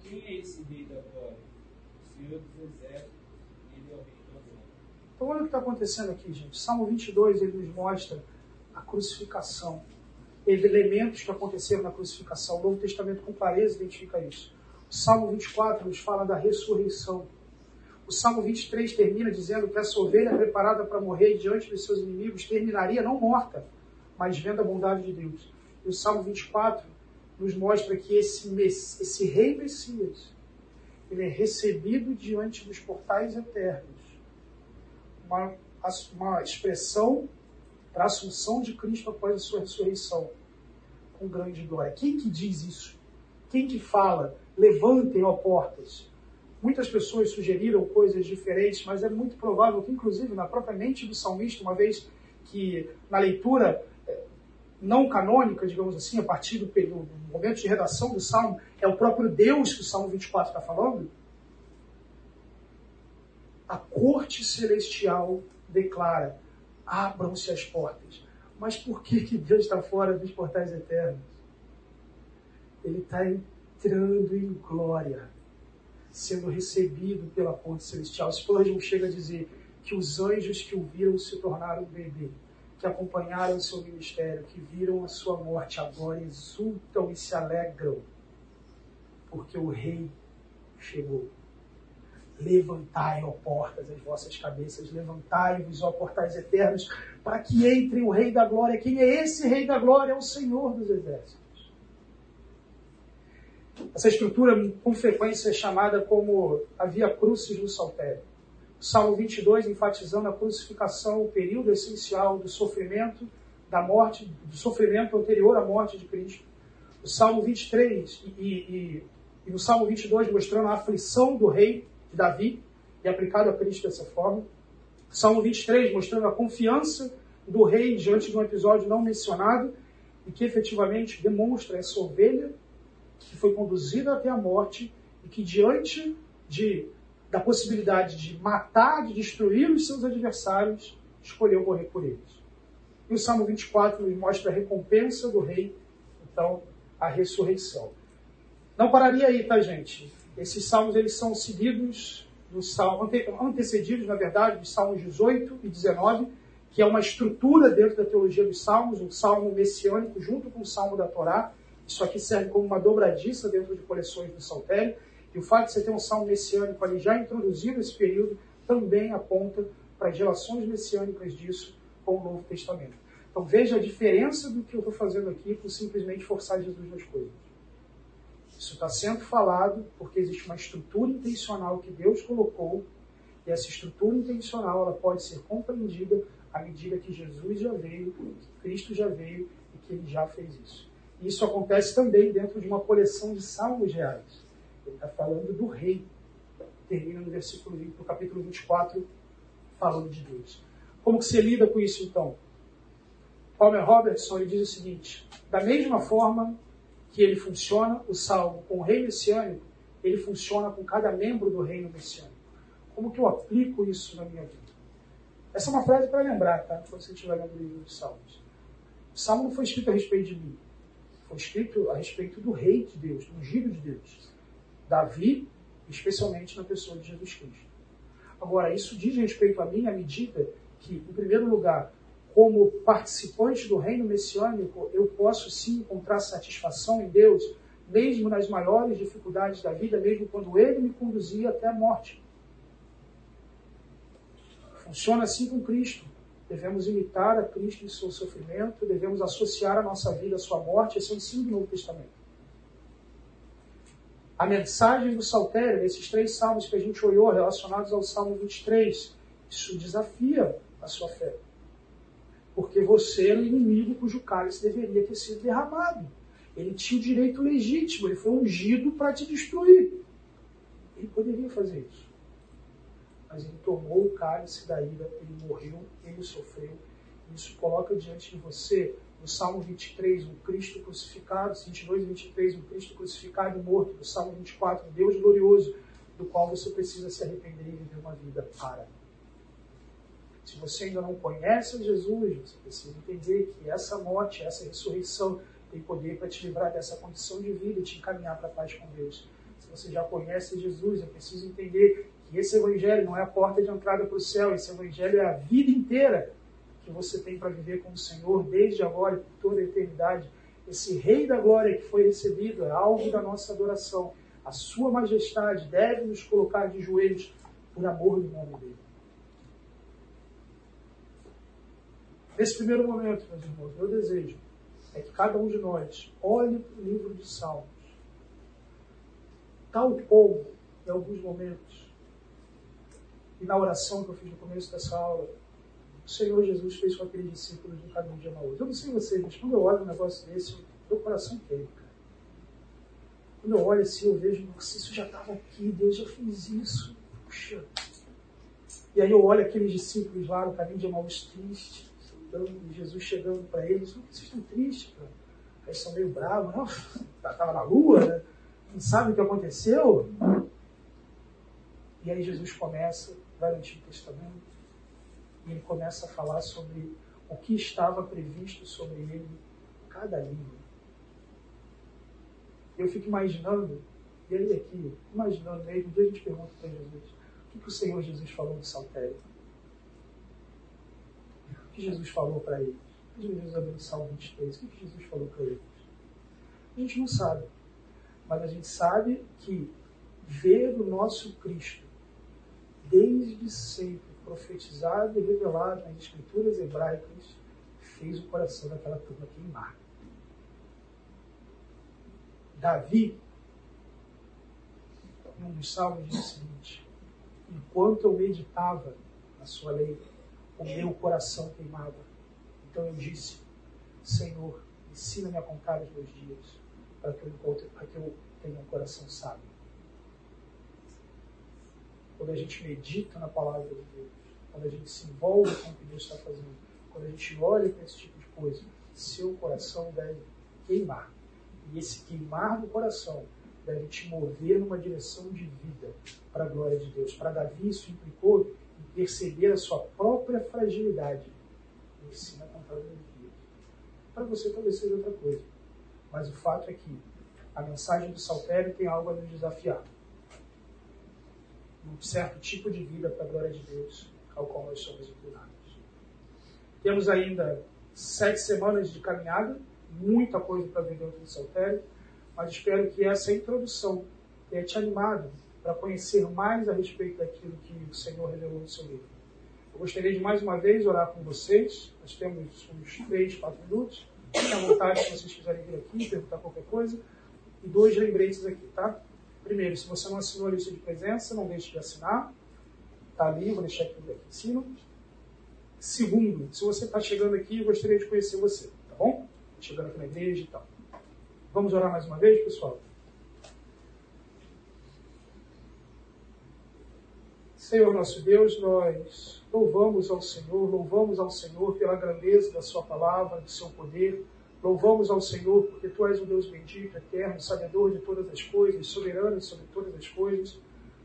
Speaker 5: Quem é esse Rei da Glória? O Senhor dos Exércitos, ele é o Rei da Glória.
Speaker 1: Então, olha o que está acontecendo aqui, gente. Salmo 22 ele nos mostra a crucificação, elementos que aconteceram na crucificação. O Novo Testamento, com clareza, identifica isso. Salmo 24 nos fala da ressurreição. O Salmo 23 termina dizendo que essa ovelha preparada para morrer diante dos seus inimigos terminaria não morta, mas vendo a bondade de Deus. E o Salmo 24 nos mostra que esse, esse rei Messias, ele é recebido diante dos portais eternos. Uma, uma expressão para a assunção de Cristo após a sua ressurreição, com grande glória. Quem que diz isso? Quem que fala? Levantem, ó portas. Muitas pessoas sugeriram coisas diferentes, mas é muito provável que, inclusive, na própria mente do salmista, uma vez que na leitura eh, não canônica, digamos assim, a partir do, do momento de redação do salmo, é o próprio Deus que o salmo 24 está falando, a corte celestial declara: abram-se as portas. Mas por que, que Deus está fora dos portais eternos? Ele está entrando em glória, sendo recebido pela corte celestial. Spurgeon chega a dizer que os anjos que o viram se tornaram bebê, que acompanharam o seu ministério, que viram a sua morte, agora exultam e se alegram, porque o rei chegou. Levantai, ó portas, as vossas cabeças, levantai-vos, ó portais eternos, para que entre o Rei da Glória. Quem é esse Rei da Glória? É o Senhor dos Exércitos. Essa estrutura, com frequência, é chamada como a Via Crucis no Saltério. O Salmo 22, enfatizando a crucificação, o período essencial do sofrimento, da morte, do sofrimento anterior à morte de Cristo. O Salmo 23 e, e, e no Salmo 22, mostrando a aflição do rei de Davi e aplicado a Cristo dessa forma. Salmo 23, mostrando a confiança do rei diante de um episódio não mencionado e que efetivamente demonstra essa ovelha que foi conduzida até a morte e que diante de, da possibilidade de matar, de destruir os seus adversários, escolheu morrer por eles. E o Salmo 24 nos mostra a recompensa do rei, então a ressurreição. Não pararia aí, tá, gente? Esses salmos eles são seguidos, dos salmos, antecedidos, na verdade, dos salmos 18 e 19, que é uma estrutura dentro da teologia dos salmos, um salmo messiânico junto com o salmo da Torá. Isso aqui serve como uma dobradiça dentro de coleções do Saltério. E o fato de você ter um salmo messiânico ali já introduzido nesse período também aponta para as relações messiânicas disso com o Novo Testamento. Então veja a diferença do que eu estou fazendo aqui por simplesmente forçar Jesus nas coisas. Isso está sendo falado porque existe uma estrutura intencional que Deus colocou e essa estrutura intencional ela pode ser compreendida à medida que Jesus já veio, que Cristo já veio e que ele já fez isso. Isso acontece também dentro de uma coleção de salmos reais. Ele está falando do rei. Termina no versículo 20, no capítulo 24, falando de Deus. Como que você lida com isso então? Palmer Robertson ele diz o seguinte: da mesma forma que ele funciona, o salmo, com o rei messiânico, ele funciona com cada membro do reino messiânico. Como que eu aplico isso na minha vida? Essa é uma frase para lembrar, tá? Quando você estiver lendo o livro dos Salmos. O salmo não foi escrito a respeito de mim. Escrito a respeito do rei de Deus, do ungido de Deus. Davi, especialmente na pessoa de Jesus Cristo. Agora, isso diz respeito a mim à medida que, em primeiro lugar, como participante do reino messiânico, eu posso sim encontrar satisfação em Deus, mesmo nas maiores dificuldades da vida, mesmo quando Ele me conduzia até a morte. Funciona assim com Cristo. Devemos imitar a Cristo em seu sofrimento, devemos associar a nossa vida à sua morte. Esse é o ensino do Novo Testamento. A mensagem do Saltério, esses três salmos que a gente olhou, relacionados ao Salmo 23, isso desafia a sua fé porque você era o inimigo cujo cálice deveria ter sido derramado. Ele tinha o direito legítimo, ele foi ungido para te destruir. Ele poderia fazer isso. Mas ele tomou o cálice da ira, ele morreu, ele sofreu. Isso coloca diante de você, no Salmo 23, um Cristo crucificado, 22 e 23, um Cristo crucificado e morto, no Salmo 24, um Deus glorioso, do qual você precisa se arrepender e viver uma vida para. Se você ainda não conhece Jesus, você precisa entender que essa morte, essa ressurreição tem poder para te livrar dessa condição de vida e te encaminhar para a paz com Deus. Se você já conhece Jesus, é preciso entender esse evangelho não é a porta de entrada para o céu, esse evangelho é a vida inteira que você tem para viver com o Senhor desde agora e por toda a eternidade. Esse Rei da Glória que foi recebido é alvo da nossa adoração. A Sua Majestade deve nos colocar de joelhos por amor do nome dele. Nesse primeiro momento, meus irmãos, meu desejo é que cada um de nós olhe para o livro de Salmos, tal como, em alguns momentos, e na oração que eu fiz no começo dessa aula, o Senhor Jesus fez com aqueles discípulos no caminho de Emaús. Eu não sei vocês, mas quando eu olho um negócio desse, meu coração queima, cara. Quando eu olho assim, eu vejo, nossa, isso já estava aqui, Deus já fez isso. Puxa. E aí eu olho aqueles discípulos lá no caminho de Emaús triste, e Jesus chegando para eles, vocês estão tristes, cara. Aí são meio bravos, não? Estava na lua, né? Não sabe o que aconteceu? E aí Jesus começa, vai no Antigo Testamento, e ele começa a falar sobre o que estava previsto sobre ele, cada livro. Eu fico imaginando, e aí aqui, imaginando mesmo, dia a gente pergunta para Jesus, o que, que o Senhor Jesus falou de Saltério? O que Jesus falou para eles? O que Jesus abriu no Salmo 23? O que, que Jesus falou para eles? A gente não sabe. Mas a gente sabe que ver o nosso Cristo desde sempre profetizado e revelado nas escrituras hebraicas fez o coração daquela turma queimar. Davi, em um dos salmos, diz o seguinte: Enquanto eu meditava na sua lei, o meu coração queimava. Então eu disse: Senhor, ensina-me a contar os meus dias, para que eu, encontre, para que eu tenha um coração sábio. Quando a gente medita na palavra de Deus, quando a gente se envolve com o que Deus está fazendo, quando a gente olha para esse tipo de coisa, seu coração deve queimar. E esse queimar do coração deve te mover numa direção de vida para a glória de Deus. Para Davi, isso implicou em perceber a sua própria fragilidade. Ensina a contar. Para você, talvez seja outra coisa. Mas o fato é que a mensagem do Saltério tem algo a nos desafiar. Um certo tipo de vida para a glória de Deus, ao qual nós somos inclinados. Temos ainda sete semanas de caminhada muita coisa para ver dentro do Saltério, mas espero que essa introdução tenha te animado para conhecer mais a respeito daquilo que o Senhor revelou no seu livro. Eu gostaria de mais uma vez orar com vocês. Nós temos uns três, quatro minutos. Fiquem à vontade se vocês quiserem vir aqui, perguntar qualquer coisa. E dois lembretes aqui, tá? Primeiro, se você não assinou a lista de presença, não deixe de assinar. Está ali, vou deixar aqui, em cima. Segundo, se você está chegando aqui, eu gostaria de conhecer você, tá bom? chegando aqui na igreja e tal. Vamos orar mais uma vez, pessoal? Senhor nosso Deus, nós louvamos ao Senhor, louvamos ao Senhor pela grandeza da Sua palavra, do seu poder. Louvamos ao Senhor porque Tu és o Deus bendito, eterno, sabedor de todas as coisas, soberano sobre todas as coisas.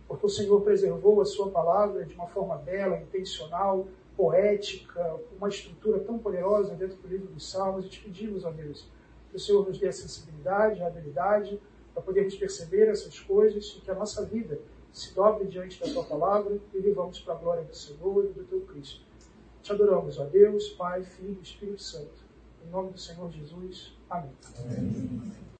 Speaker 1: Porque o Senhor preservou a Sua palavra de uma forma bela, intencional, poética, uma estrutura tão poderosa dentro do livro dos Salmos, e te pedimos, ó Deus, que o Senhor nos dê a sensibilidade, a habilidade para podermos perceber essas coisas e que a nossa vida se dobre diante da tua palavra e vivamos para a glória do Senhor e do teu Cristo. Te adoramos, ó Deus, Pai, Filho e Espírito Santo. Em nome do Senhor Jesus. Amém. Amém.